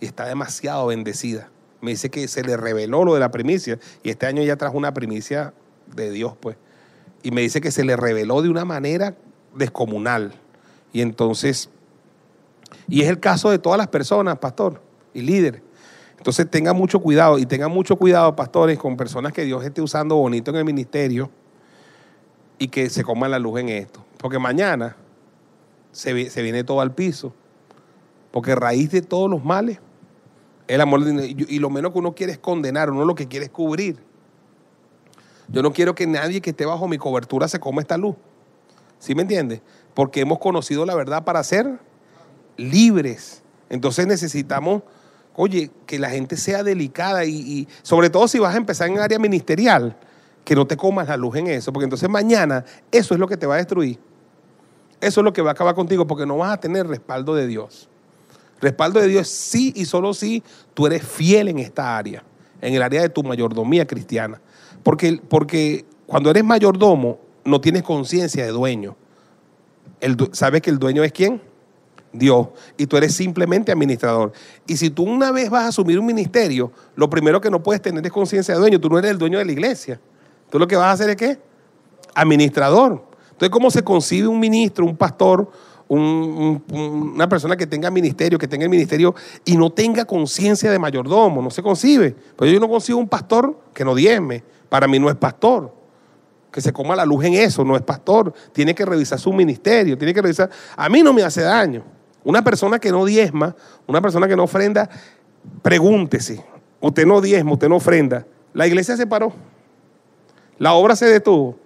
Y está demasiado bendecida. Me dice que se le reveló lo de la primicia. Y este año ella trajo una primicia de Dios, pues. Y me dice que se le reveló de una manera descomunal. Y entonces, y es el caso de todas las personas, pastor y líder. Entonces tenga mucho cuidado y tengan mucho cuidado, pastores, con personas que Dios esté usando bonito en el ministerio y que se coman la luz en esto. Porque mañana se, vi- se viene todo al piso. Porque raíz de todos los males es el amor. y lo menos que uno quiere es condenar, uno lo que quiere es cubrir. Yo no quiero que nadie que esté bajo mi cobertura se coma esta luz. ¿Sí me entiendes? Porque hemos conocido la verdad para ser libres. Entonces necesitamos, oye, que la gente sea delicada y, sobre todo si vas a empezar en área ministerial, que no te comas la luz en eso, porque entonces mañana eso es lo que te va a destruir. Eso es lo que va a acabar contigo, porque no vas a tener respaldo de Dios. Respaldo de Dios sí y solo si tú eres fiel en esta área, en el área de tu mayordomía cristiana. Porque, porque cuando eres mayordomo, no tienes conciencia de dueño. El ¿Sabes que el dueño es quién? Dios. Y tú eres simplemente administrador. Y si tú una vez vas a asumir un ministerio, lo primero que no puedes tener es conciencia de dueño. Tú no eres el dueño de la iglesia. Tú lo que vas a hacer es qué? Administrador. Entonces, ¿cómo se concibe un ministro, un pastor un- un- una persona que tenga ministerio, que tenga el ministerio y no tenga conciencia de mayordomo, no se concibe. Pero yo no consigo un pastor que no diezme. Para mí no es pastor. Que se coma la luz en eso, no es pastor. Tiene que revisar su ministerio, tiene que revisar. A mí no me hace daño. Una persona que no diezma, una persona que no ofrenda, pregúntese. Usted no diezma, usted no ofrenda. La iglesia se paró. La obra se detuvo.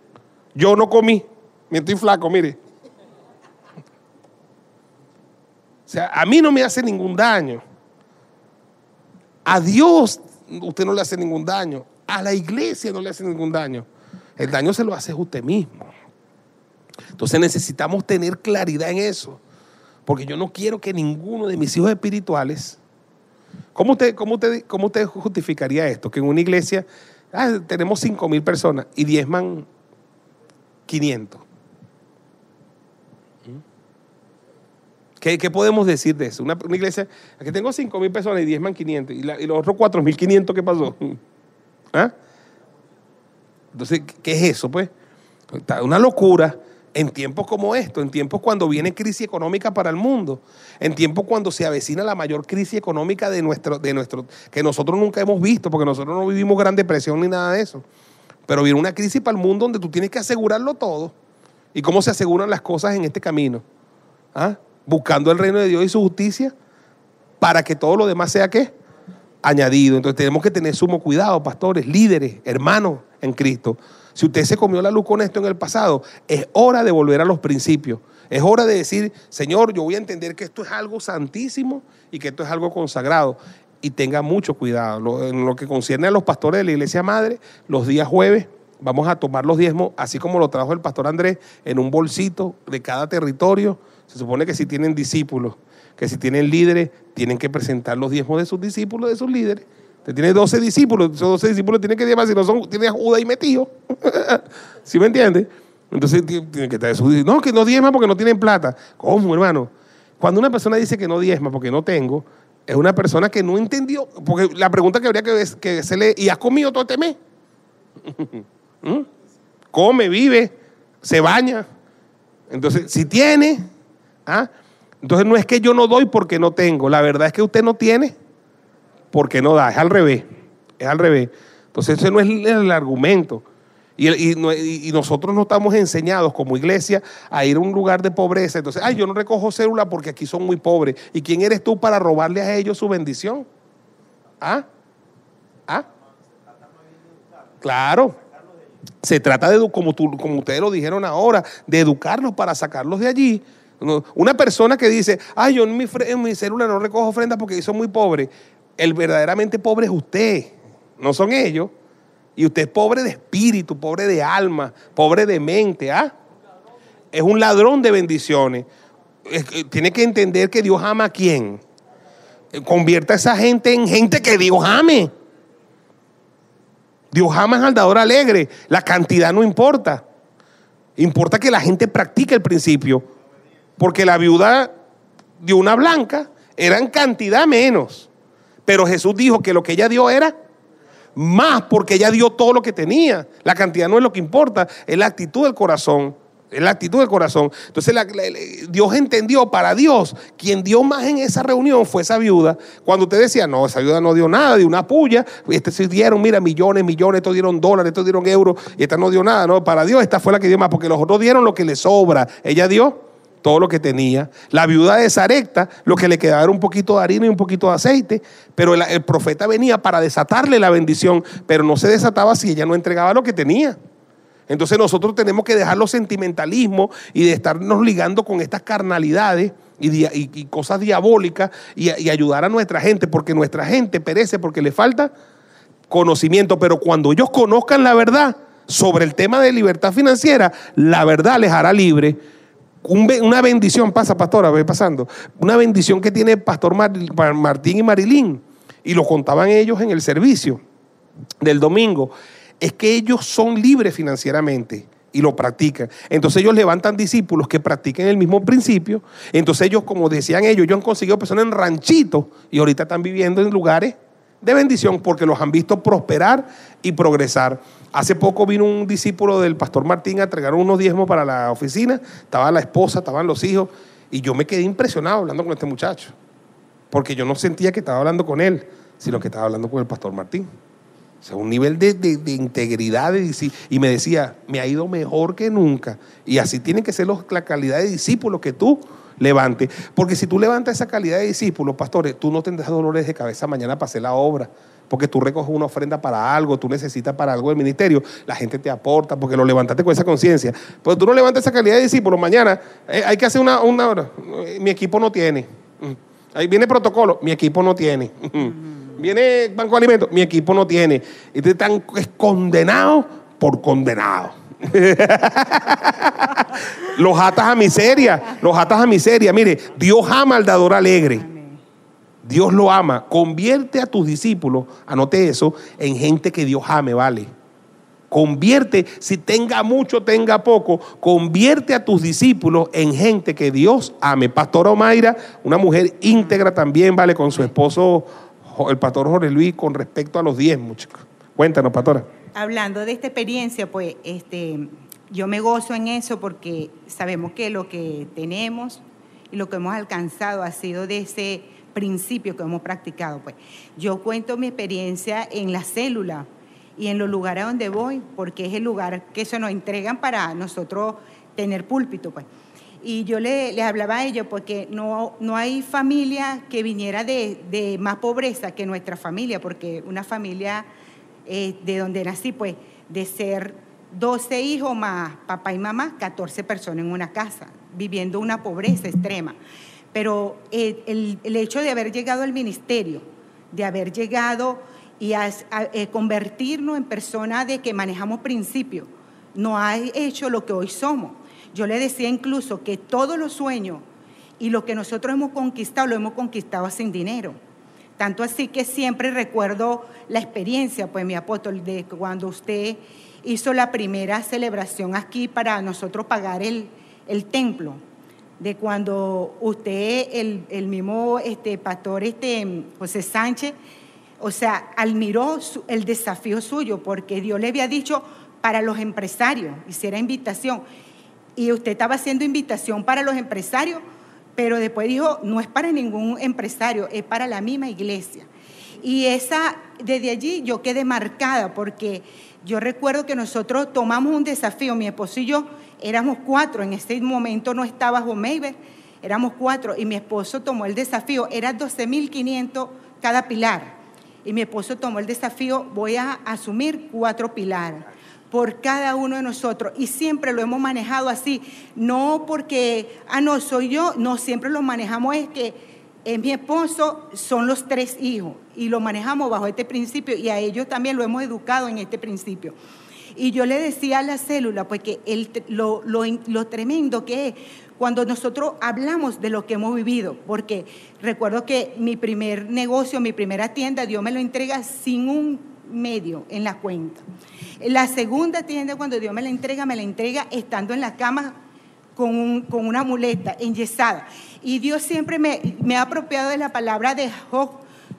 Yo no comí. Me estoy flaco, mire. O sea, a mí no me hace ningún daño. A Dios usted no le hace ningún daño. A la iglesia no le hace ningún daño. El daño se lo hace usted mismo. Entonces necesitamos tener claridad en eso. Porque yo no quiero que ninguno de mis hijos espirituales... ¿Cómo usted, cómo usted, cómo usted justificaría esto? Que en una iglesia ah, tenemos 5 mil personas y diezman 500. ¿Qué, qué podemos decir de eso? Una, iglesia, aquí tengo 5 mil personas y diezman 500. ¿Y, los otros 4 mil 500 qué pasó? ¿Ah? Entonces, ¿qué es eso? Pues una locura en tiempos como esto, en tiempos cuando viene crisis económica para el mundo, en tiempos cuando se avecina la mayor crisis económica de nuestro, de nuestro, que nosotros nunca hemos visto, porque nosotros no vivimos gran depresión ni nada de eso. Pero viene una crisis para el mundo donde tú tienes que asegurarlo todo. ¿Y cómo se aseguran las cosas en este camino? ¿Ah? Buscando el reino de Dios y su justicia para que todo lo demás sea qué? Añadido. Entonces tenemos que tener sumo cuidado, pastores, líderes, hermanos en Cristo. Si usted se comió la luz con esto en el pasado, es hora de volver a los principios. Es hora de decir, Señor, yo voy a entender que esto es algo santísimo y que esto es algo consagrado. Y tenga mucho cuidado. En lo que concierne a los pastores de la iglesia madre, los días jueves vamos a tomar los diezmos, así como lo trajo el pastor Andrés, en un bolsito de cada territorio. Se supone que si tienen discípulos, que si tienen líderes, tienen que presentar los diezmos de sus discípulos, de sus líderes. Usted tiene 12 discípulos, esos 12 discípulos tienen que diezmar, si no son, tiene a Judas y metido. ¿Sí me entiende? Entonces ti- tiene que estar su No, que no diezma porque no tienen plata. ¿Cómo, hermano? Cuando una persona dice que no diezma porque no tengo, es una persona que no entendió. Porque la pregunta que habría que, que hacerle, ¿y has comido todo este mes? ¿Mm? Come, vive, se baña. Entonces, si tiene, ¿ah? entonces no es que yo no doy porque no tengo. La verdad es que usted no tiene porque no da. Es al revés. Es al revés. Entonces, ese no es el, argumento. Y, nosotros no estamos enseñados como iglesia a ir a un lugar de pobreza. Entonces, ay, yo no recojo célula porque aquí son muy pobres. ¿Y quién eres tú para robarle a ellos su bendición? ¿Ah? ¿Ah? Claro. Se trata de, como, como ustedes lo dijeron ahora, de educarlos para sacarlos de allí. Una persona que dice, ay, yo en mi, en mi célula no recojo ofrendas porque soy muy pobre. El verdaderamente pobre es usted, no son ellos. Y usted es pobre de espíritu, pobre de alma, pobre de mente, ¿ah? Es un ladrón de bendiciones. Es tiene que entender que Dios ama a quién. Convierta a esa gente en gente que Dios ame. Dios ama al dador alegre. La cantidad no importa. Importa que la gente practique el principio. Porque la viuda dio una blanca, era en cantidad menos. Pero Jesús dijo que lo que ella dio era más porque ella dio todo lo que tenía. La cantidad no es lo que importa, es la actitud del corazón. Es la actitud del corazón. Entonces la- Dios entendió, para Dios, quien dio más en esa reunión fue esa viuda. Cuando usted decía, no, esa viuda no dio nada, dio una puya, este sí dieron, mira, millones, millones, estos dieron dólares, estos dieron euros, y esta no dio nada. No, para Dios esta fue la que dio más, porque los otros dieron lo que le sobra. Ella dio todo lo que tenía. La viuda de Sarepta, lo que le quedaba era un poquito de harina y un poquito de aceite, pero el, profeta venía para desatarle la bendición, pero no se desataba si ella no entregaba lo que tenía. Entonces nosotros tenemos que dejar los sentimentalismos y de estarnos ligando con estas carnalidades y- y cosas diabólicas y, y ayudar a nuestra gente, porque nuestra gente perece porque le falta conocimiento, pero cuando ellos conozcan la verdad sobre el tema de libertad financiera, la verdad les hará libre. Una bendición, pasa pastora, ve pasando, una bendición que tiene Pastor Mar- Mar- Martín y Marilín, y lo contaban ellos en el servicio del domingo, es que ellos son libres financieramente y lo practican. Entonces ellos levantan discípulos que practiquen el mismo principio. Entonces ellos, como decían ellos, ellos han conseguido personas en ranchitos y ahorita están viviendo en lugares de bendición porque los han visto prosperar y progresar. Hace poco vino un discípulo del pastor Martín a entregar unos diezmos para la oficina, estaba la esposa, estaban los hijos, Y yo me quedé impresionado hablando con este muchacho, porque yo no sentía que estaba hablando con él, sino que estaba hablando con el pastor Martín. O sea, un nivel de, de, integridad y me decía, me ha ido mejor que nunca. Y así tienen que ser los, la calidad de discípulos que tú levantes. Porque si tú levantas esa calidad de discípulos, pastores, tú no tendrás dolores de cabeza mañana para hacer la obra porque tú recoges una ofrenda para algo, tú necesitas para algo del ministerio, la gente te aporta porque lo levantaste con esa conciencia. Pero tú no levantas esa calidad de discípulo, mañana eh, hay que hacer una, una hora. Mi equipo no tiene. Mm. Ahí viene protocolo, mi equipo no tiene. Viene Banco de Alimentos, mi equipo no tiene. Y te están condenados por condenado. los atas a miseria, los atas a miseria. Mire, Dios ama al dador alegre. Dios lo ama. Convierte a tus discípulos, anote eso, en gente que Dios ame, ¿vale? Convierte, si tenga mucho, tenga poco, convierte a tus discípulos en gente que Dios ame. Pastora Omaira, una mujer íntegra también, ¿vale? Con su esposo, el pastor Jorge Luis, con respecto a los diezmos. Cuéntanos, pastora. Hablando de esta experiencia, pues este, yo me gozo en eso porque sabemos que lo que tenemos y lo que hemos alcanzado ha sido de ese principio que hemos practicado. Pues. Yo cuento mi experiencia en la célula y en los lugares donde voy, porque es el lugar que se nos entregan para nosotros tener púlpito. Pues. Y yo le, hablaba a ellos porque no, no hay familia que viniera de, más pobreza que nuestra familia, porque una familia eh, de donde nací, pues de ser 12 hijos más papá y mamá, 14 personas en una casa, viviendo una pobreza extrema pero eh, el, hecho de haber llegado al ministerio, de haber llegado y a, eh, convertirnos en personas de que manejamos principios, no ha hecho lo que hoy somos. Yo le decía incluso que todos los sueños y lo que nosotros hemos conquistado, lo hemos conquistado sin dinero. Tanto así que siempre recuerdo la experiencia, pues mi apóstol, de cuando usted hizo la primera celebración aquí para nosotros pagar el, el templo de cuando usted, el, mismo este, pastor este, José Sánchez, o sea, admiró el desafío suyo, porque Dios le había dicho para los empresarios, hiciera invitación. Y usted estaba haciendo invitación para los empresarios, pero después dijo, no es para ningún empresario, es para la misma iglesia. Y esa, desde allí yo quedé marcada, porque yo recuerdo que nosotros tomamos un desafío, mi esposo y yo, éramos cuatro, en ese momento no estaba Homeiber, éramos cuatro, y mi esposo tomó el desafío, era 12.500 cada pilar. Y mi esposo tomó el desafío, voy a asumir cuatro pilares por cada uno de nosotros. Y siempre lo hemos manejado así, no porque, ah, no, soy yo, no, siempre lo manejamos es que es mi esposo, son los tres hijos y lo manejamos bajo este principio y a ellos también lo hemos educado en este principio. Y yo le decía a la célula, pues que el, lo, lo, tremendo que es cuando nosotros hablamos de lo que hemos vivido, porque recuerdo que mi primer negocio, mi primera tienda, Dios me lo entrega sin un medio en la cuenta. La segunda tienda, cuando Dios me la entrega, me la entrega estando en la cama con, con una muleta enyesada. Y Dios siempre me, me, ha apropiado de la palabra de Job,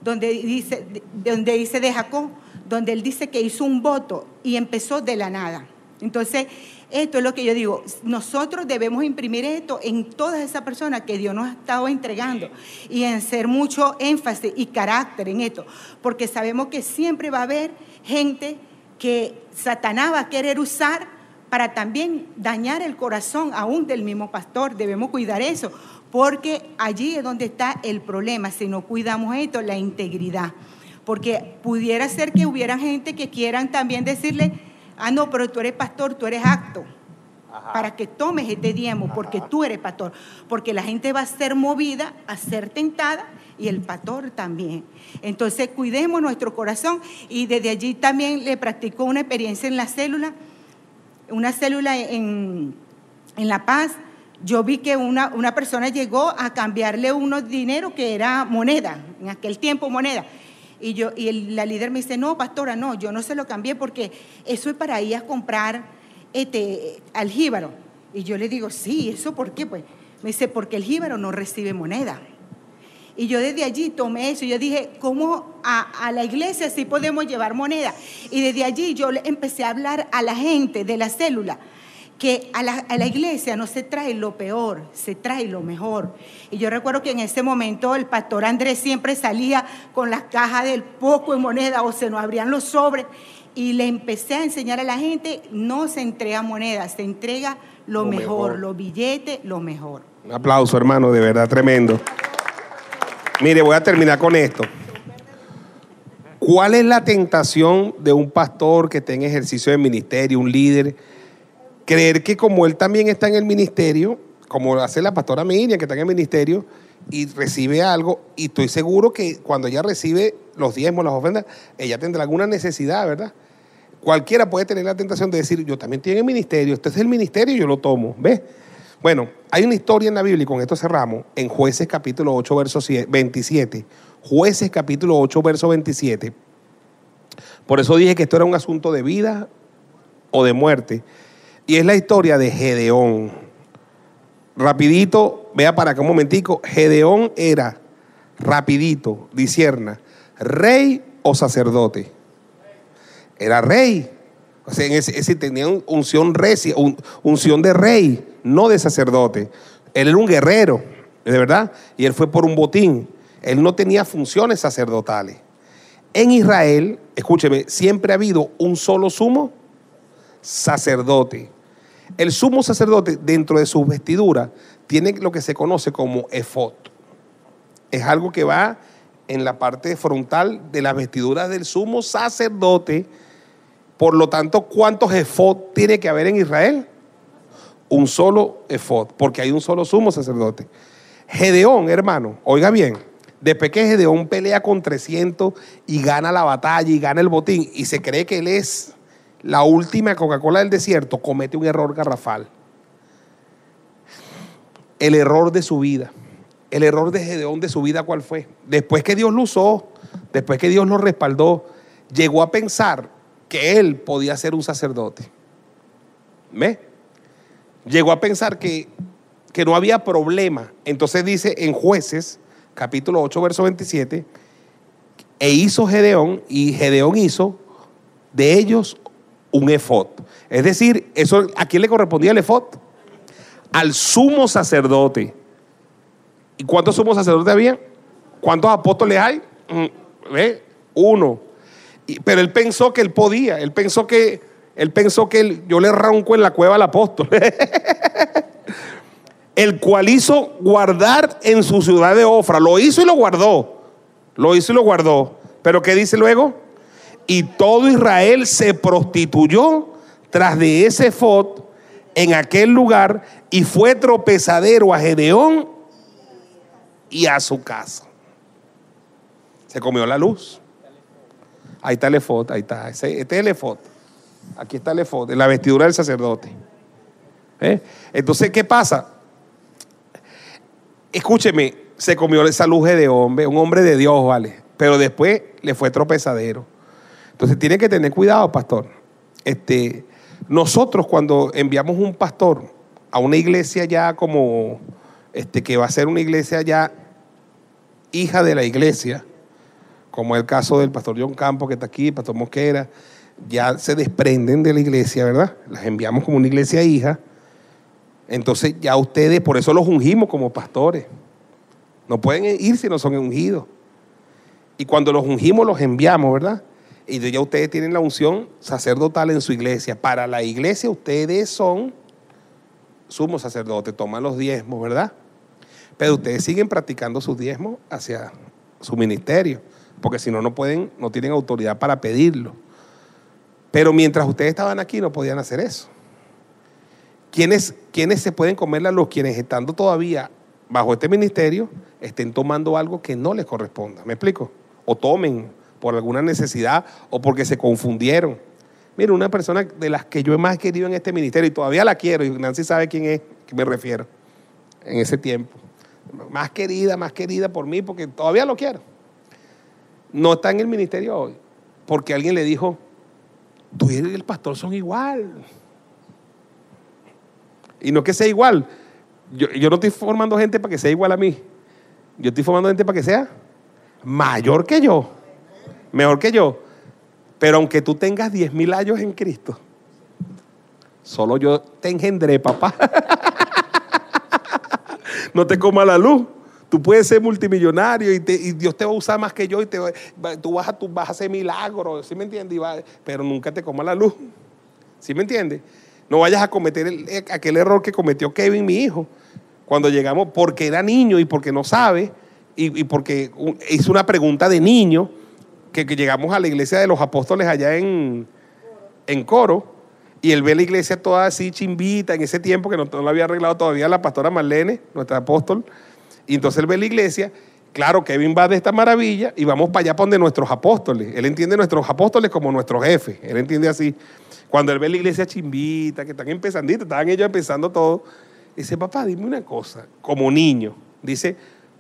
donde dice, donde dice de Jacob, donde él dice que hizo un voto y empezó de la nada. Entonces, esto es lo que yo digo, nosotros debemos imprimir esto en todas esas personas que Dios nos ha estado entregando y en ser mucho énfasis y carácter en esto, porque sabemos que siempre va a haber gente que Satanás va a querer usar para también dañar el corazón aún del mismo pastor. Debemos cuidar eso, porque allí es donde está el problema, si no cuidamos esto, la integridad. Porque pudiera ser que hubiera gente que quieran también decirle, ah, no, pero tú eres pastor, tú eres acto. Para que tomes este diezmo, porque tú eres pastor. Porque la gente va a ser movida a ser tentada y el pastor también. Entonces, cuidemos nuestro corazón. Y desde allí también le practicó una experiencia en la célula, una célula en, en La Paz. Yo vi que una, una persona llegó a cambiarle unos dinero que era moneda, en aquel tiempo moneda y, yo, y la líder me dice, no, pastora, no, yo no se lo cambié porque eso es para ir a comprar este, al jíbaro. Y yo le digo, sí, ¿eso por qué? Pues me dice, porque el jíbaro no recibe moneda. Y yo desde allí tomé eso. Yo dije, ¿cómo a, a, la iglesia sí podemos llevar moneda? Y desde allí yo empecé a hablar a la gente de la célula que a la, a la, iglesia no se trae lo peor, se trae lo mejor. Y yo recuerdo que en ese momento el pastor Andrés siempre salía con las cajas del poco en moneda o se nos abrían los sobres y le empecé a enseñar a la gente, no se entrega moneda, se entrega lo, lo mejor, mejor, los billetes, lo mejor. Un aplauso, hermano, de verdad tremendo. Mire, voy a terminar con esto. ¿Cuál es la tentación de un pastor que está en ejercicio de ministerio, un líder? Creer que como él también está en el ministerio, como hace la pastora Miriam, que está en el ministerio, y recibe algo, y estoy seguro que cuando ella recibe los diezmos, las ofrendas, ella tendrá alguna necesidad, ¿verdad? Cualquiera puede tener la tentación de decir, yo también en el ministerio, este es el ministerio y yo lo tomo, ¿ves? Bueno, hay una historia en la Biblia, y con esto cerramos, en Jueces capítulo 8, verso 27. Jueces capítulo 8, verso 27. Por eso dije que esto era un asunto de vida o de muerte. Y es la historia de Gedeón. Rapidito, vea para acá un momentico. Gedeón era, rapidito, disierna, rey o sacerdote. Era rey. O sea, ese, ese tenía unción, unción de rey, no de sacerdote. Él era un guerrero, de verdad, y él fue por un botín. Él no tenía funciones sacerdotales. En Israel, escúcheme, siempre ha habido un solo sumo sacerdote. El sumo sacerdote, dentro de sus vestiduras, tiene lo que se conoce como efod. Es algo que va en la parte frontal de las vestiduras del sumo sacerdote. Por lo tanto, ¿cuántos efod tiene que haber en Israel? Un solo efod, porque hay un solo sumo sacerdote. Gedeón, hermano, oiga bien, después que Gedeón pelea con 300 y gana la batalla y gana el botín y se cree que él es la última Coca-Cola del desierto, comete un error garrafal. El error de su vida. El error de Gedeón de su vida, ¿cuál fue? Después que Dios lo usó, después que Dios lo respaldó, llegó a pensar que él podía ser un sacerdote. ¿Ve? Llegó a pensar que, que no había problema. Entonces dice en jueces, capítulo 8, verso 27, e hizo Gedeón, y Gedeón hizo de ellos un efod. Es decir, eso, ¿a quién le correspondía el efod? Al sumo sacerdote. ¿Y cuántos sumos sacerdotes había? ¿Cuántos apóstoles hay? ¿Ve? Uno. pero él pensó que él podía, él pensó que, él pensó que él, yo le ronco en la cueva al apóstol. el cual hizo guardar en su ciudad de Ofra. Lo hizo y lo guardó. Lo hizo y lo guardó. Pero ¿qué dice luego? Y todo Israel se prostituyó tras de ese fot en aquel lugar y fue tropezadero a Gedeón y a su casa. Se comió la luz. Ahí está el efod, ahí está. Este es el efod. Aquí está el efod, en la vestidura del sacerdote. ¿Eh? Entonces, ¿qué pasa? Escúcheme, se comió esa luz de hombre, un hombre de Dios, ¿vale? Pero después le fue tropezadero. Entonces tiene que tener cuidado, pastor. Este, nosotros cuando enviamos un pastor a una iglesia ya como, este, que va a ser una iglesia ya hija de la iglesia, como el caso del pastor John Campos que está aquí, pastor Mosquera, ya se desprenden de la iglesia, ¿verdad? Las enviamos como una iglesia hija. Entonces ya ustedes, por eso los ungimos como pastores. No pueden ir si no son ungidos. Y cuando los ungimos, los enviamos, ¿verdad? Y ya ustedes tienen la unción sacerdotal en su iglesia. Para la iglesia ustedes son sumos sacerdotes, toman los diezmos, ¿verdad? Pero ustedes siguen practicando sus diezmos hacia su ministerio, porque si no, no pueden, no tienen autoridad para pedirlo. Pero mientras ustedes estaban aquí no podían hacer eso. ¿Quiénes, quiénes se pueden comer la luz? Quienes estando todavía bajo este ministerio estén tomando algo que no les corresponda. ¿Me explico? O tomen por alguna necesidad o porque se confundieron. Mira, una persona de las que yo he más querido en este ministerio y todavía la quiero, y Nancy sabe quién es, que me refiero, en ese tiempo. Más querida, más querida por mí, porque todavía lo quiero. No está en el ministerio hoy, porque alguien le dijo, tú y el pastor son igual. Y no que sea igual. Yo, yo no estoy formando gente para que sea igual a mí. Yo estoy formando gente para que sea mayor que yo mejor que yo. Pero aunque tú tengas 10 mil años en Cristo, Solo yo te engendré, papá. no te coma la luz. Tú puedes ser multimillonario y, Dios te va a usar más que yo y te, tú, vas a, tú vas a hacer milagros, ¿sí me entiendes? pero nunca te coma la luz. ¿Sí me entiendes? No vayas a cometer aquel error que cometió Kevin, mi hijo, cuando llegamos, porque era niño y porque no sabe, y, porque hizo una pregunta de niño, que, llegamos a la iglesia de los apóstoles allá en, en Coro, y él ve la iglesia toda así chimbita, en ese tiempo que no, no lo había arreglado todavía la pastora Marlene, nuestra apóstol, y entonces él ve la iglesia, claro, Kevin va de esta maravilla y vamos para allá para donde nuestros apóstoles. Él entiende nuestros apóstoles como nuestros jefes, él entiende así. Cuando él ve la iglesia chimbita, que están empezando, estaban ellos empezando todo, dice, papá, dime una cosa, como niño, dice,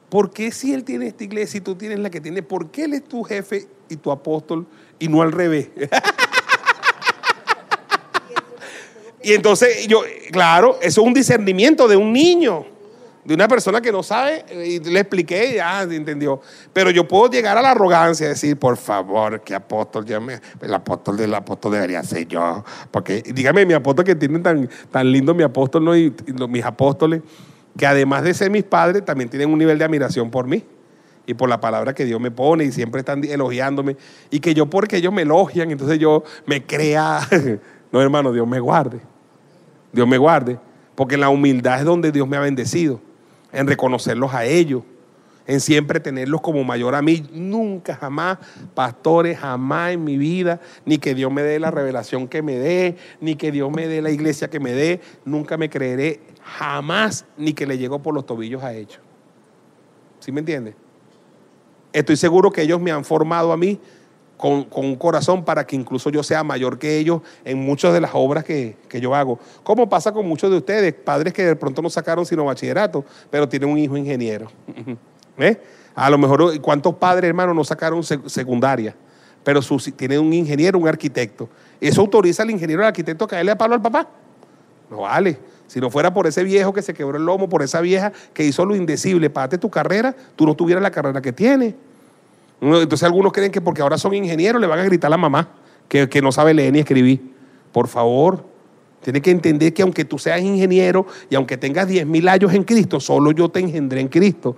¿por qué si él tiene esta iglesia y tú tienes la que tiene, por qué él es tu jefe y tu apóstol y no al revés? y entonces yo, claro, eso es un discernimiento de un niño de una persona que no sabe y le expliqué ya entendió. Pero yo puedo llegar a la arrogancia y decir, por favor, que apóstol, ya el apóstol del apóstol debería ser yo. Porque dígame, mi apóstol que tiene tan, tan lindo mi apóstol ¿no? y, mis apóstoles, que además de ser mis padres, también tienen un nivel de admiración por mí y por la palabra que Dios me pone y siempre están elogiándome. Y que yo, porque ellos me elogian, entonces yo me crea. no, hermano, Dios me guarde. Dios me guarde. Porque la humildad es donde Dios me ha bendecido en reconocerlos a ellos, en siempre tenerlos como mayor a mí. Nunca, jamás, pastores, jamás en mi vida, ni que Dios me dé la revelación que me dé, ni que Dios me dé la iglesia que me dé, nunca me creeré jamás, ni que le llego por los tobillos a ellos. ¿Sí me entiende? Estoy seguro que ellos me han formado a mí con, un corazón para que incluso yo sea mayor que ellos en muchas de las obras que, yo hago. Como pasa con muchos de ustedes, padres que de pronto no sacaron sino bachillerato, pero tienen un hijo ingeniero. ¿Eh? A lo mejor, ¿cuántos padres, hermanos, no sacaron secundaria? Pero tienen un ingeniero, un arquitecto. ¿Eso autoriza al ingeniero, al arquitecto, a caerle a palo al papá? No vale. Si no fuera por ese viejo que se quebró el lomo, por esa vieja que hizo lo indecible, pagate tu carrera, tú no tuvieras la carrera que tienes. Entonces algunos creen que porque ahora son ingenieros le van a gritar a la mamá que, no sabe leer ni escribir. Por favor, tiene que entender que aunque tú seas ingeniero y aunque tengas 10 mil años en Cristo, solo yo te engendré en Cristo.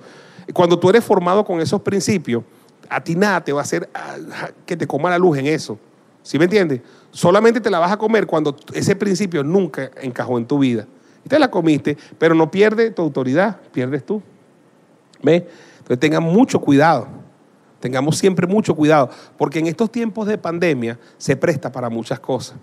Cuando tú eres formado con esos principios, a ti nada te va a hacer ah, que te coma la luz en eso. ¿Sí me entiendes? Solamente te la vas a comer cuando ese principio nunca encajó en tu vida. Y te la comiste, pero no pierde tu autoridad, pierdes tú. ¿Ves? Entonces tengan mucho cuidado. Tengamos siempre mucho cuidado, porque en estos tiempos de pandemia se presta para muchas cosas.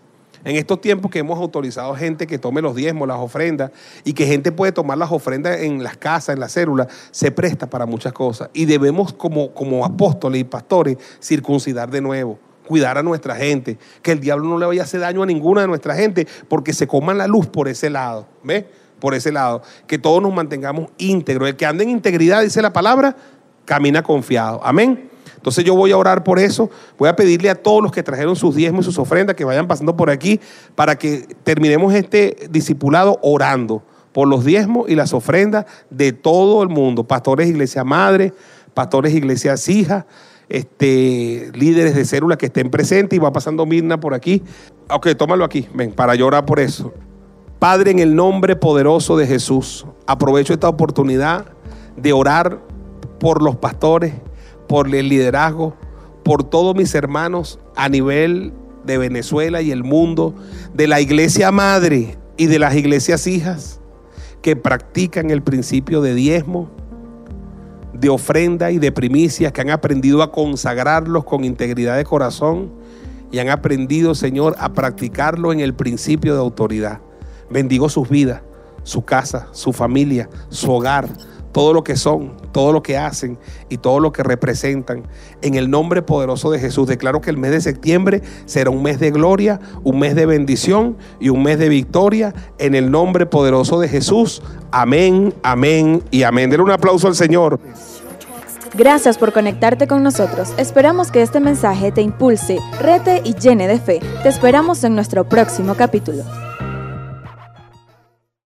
En estos tiempos que hemos autorizado gente que tome los diezmos, las ofrendas, y que gente puede tomar las ofrendas en las casas, en las células, se presta para muchas cosas. Y debemos como, como apóstoles y pastores circuncidar de nuevo, cuidar a nuestra gente, que el diablo no le vaya a hacer daño a ninguna de nuestra gente, porque se coman la luz por ese lado. ¿Ves? Por ese lado. Que todos nos mantengamos íntegros. El que ande en integridad, dice la palabra, camina confiado. Amén. Entonces yo voy a orar por eso. Voy a pedirle a todos los que trajeron sus diezmos y sus ofrendas que vayan pasando por aquí para que terminemos este discipulado orando por los diezmos y las ofrendas de todo el mundo. Pastores, iglesia madre, pastores, iglesias hijas, este, líderes de células que estén presentes y va pasando Mirna por aquí. Ok, tómalo aquí, ven, para llorar por eso. Padre, en el nombre poderoso de Jesús, aprovecho esta oportunidad de orar por los pastores, por el liderazgo, por todos mis hermanos a nivel de Venezuela y el mundo, de la iglesia madre y de las iglesias hijas que practican el principio de diezmo, de ofrenda y de primicias, que han aprendido a consagrarlos con integridad de corazón y han aprendido, Señor, a practicarlo en el principio de autoridad. Bendigo sus vidas, su casa, su familia, su hogar, todo lo que son, todo lo que hacen y todo lo que representan. En el nombre poderoso de Jesús, declaro que el mes de septiembre será un mes de gloria, un mes de bendición y un mes de victoria. En el nombre poderoso de Jesús. Amén, amén y amén. Denle un aplauso al Señor. Gracias por conectarte con nosotros. Esperamos que este mensaje te impulse, rete y llene de fe. Te esperamos en nuestro próximo capítulo.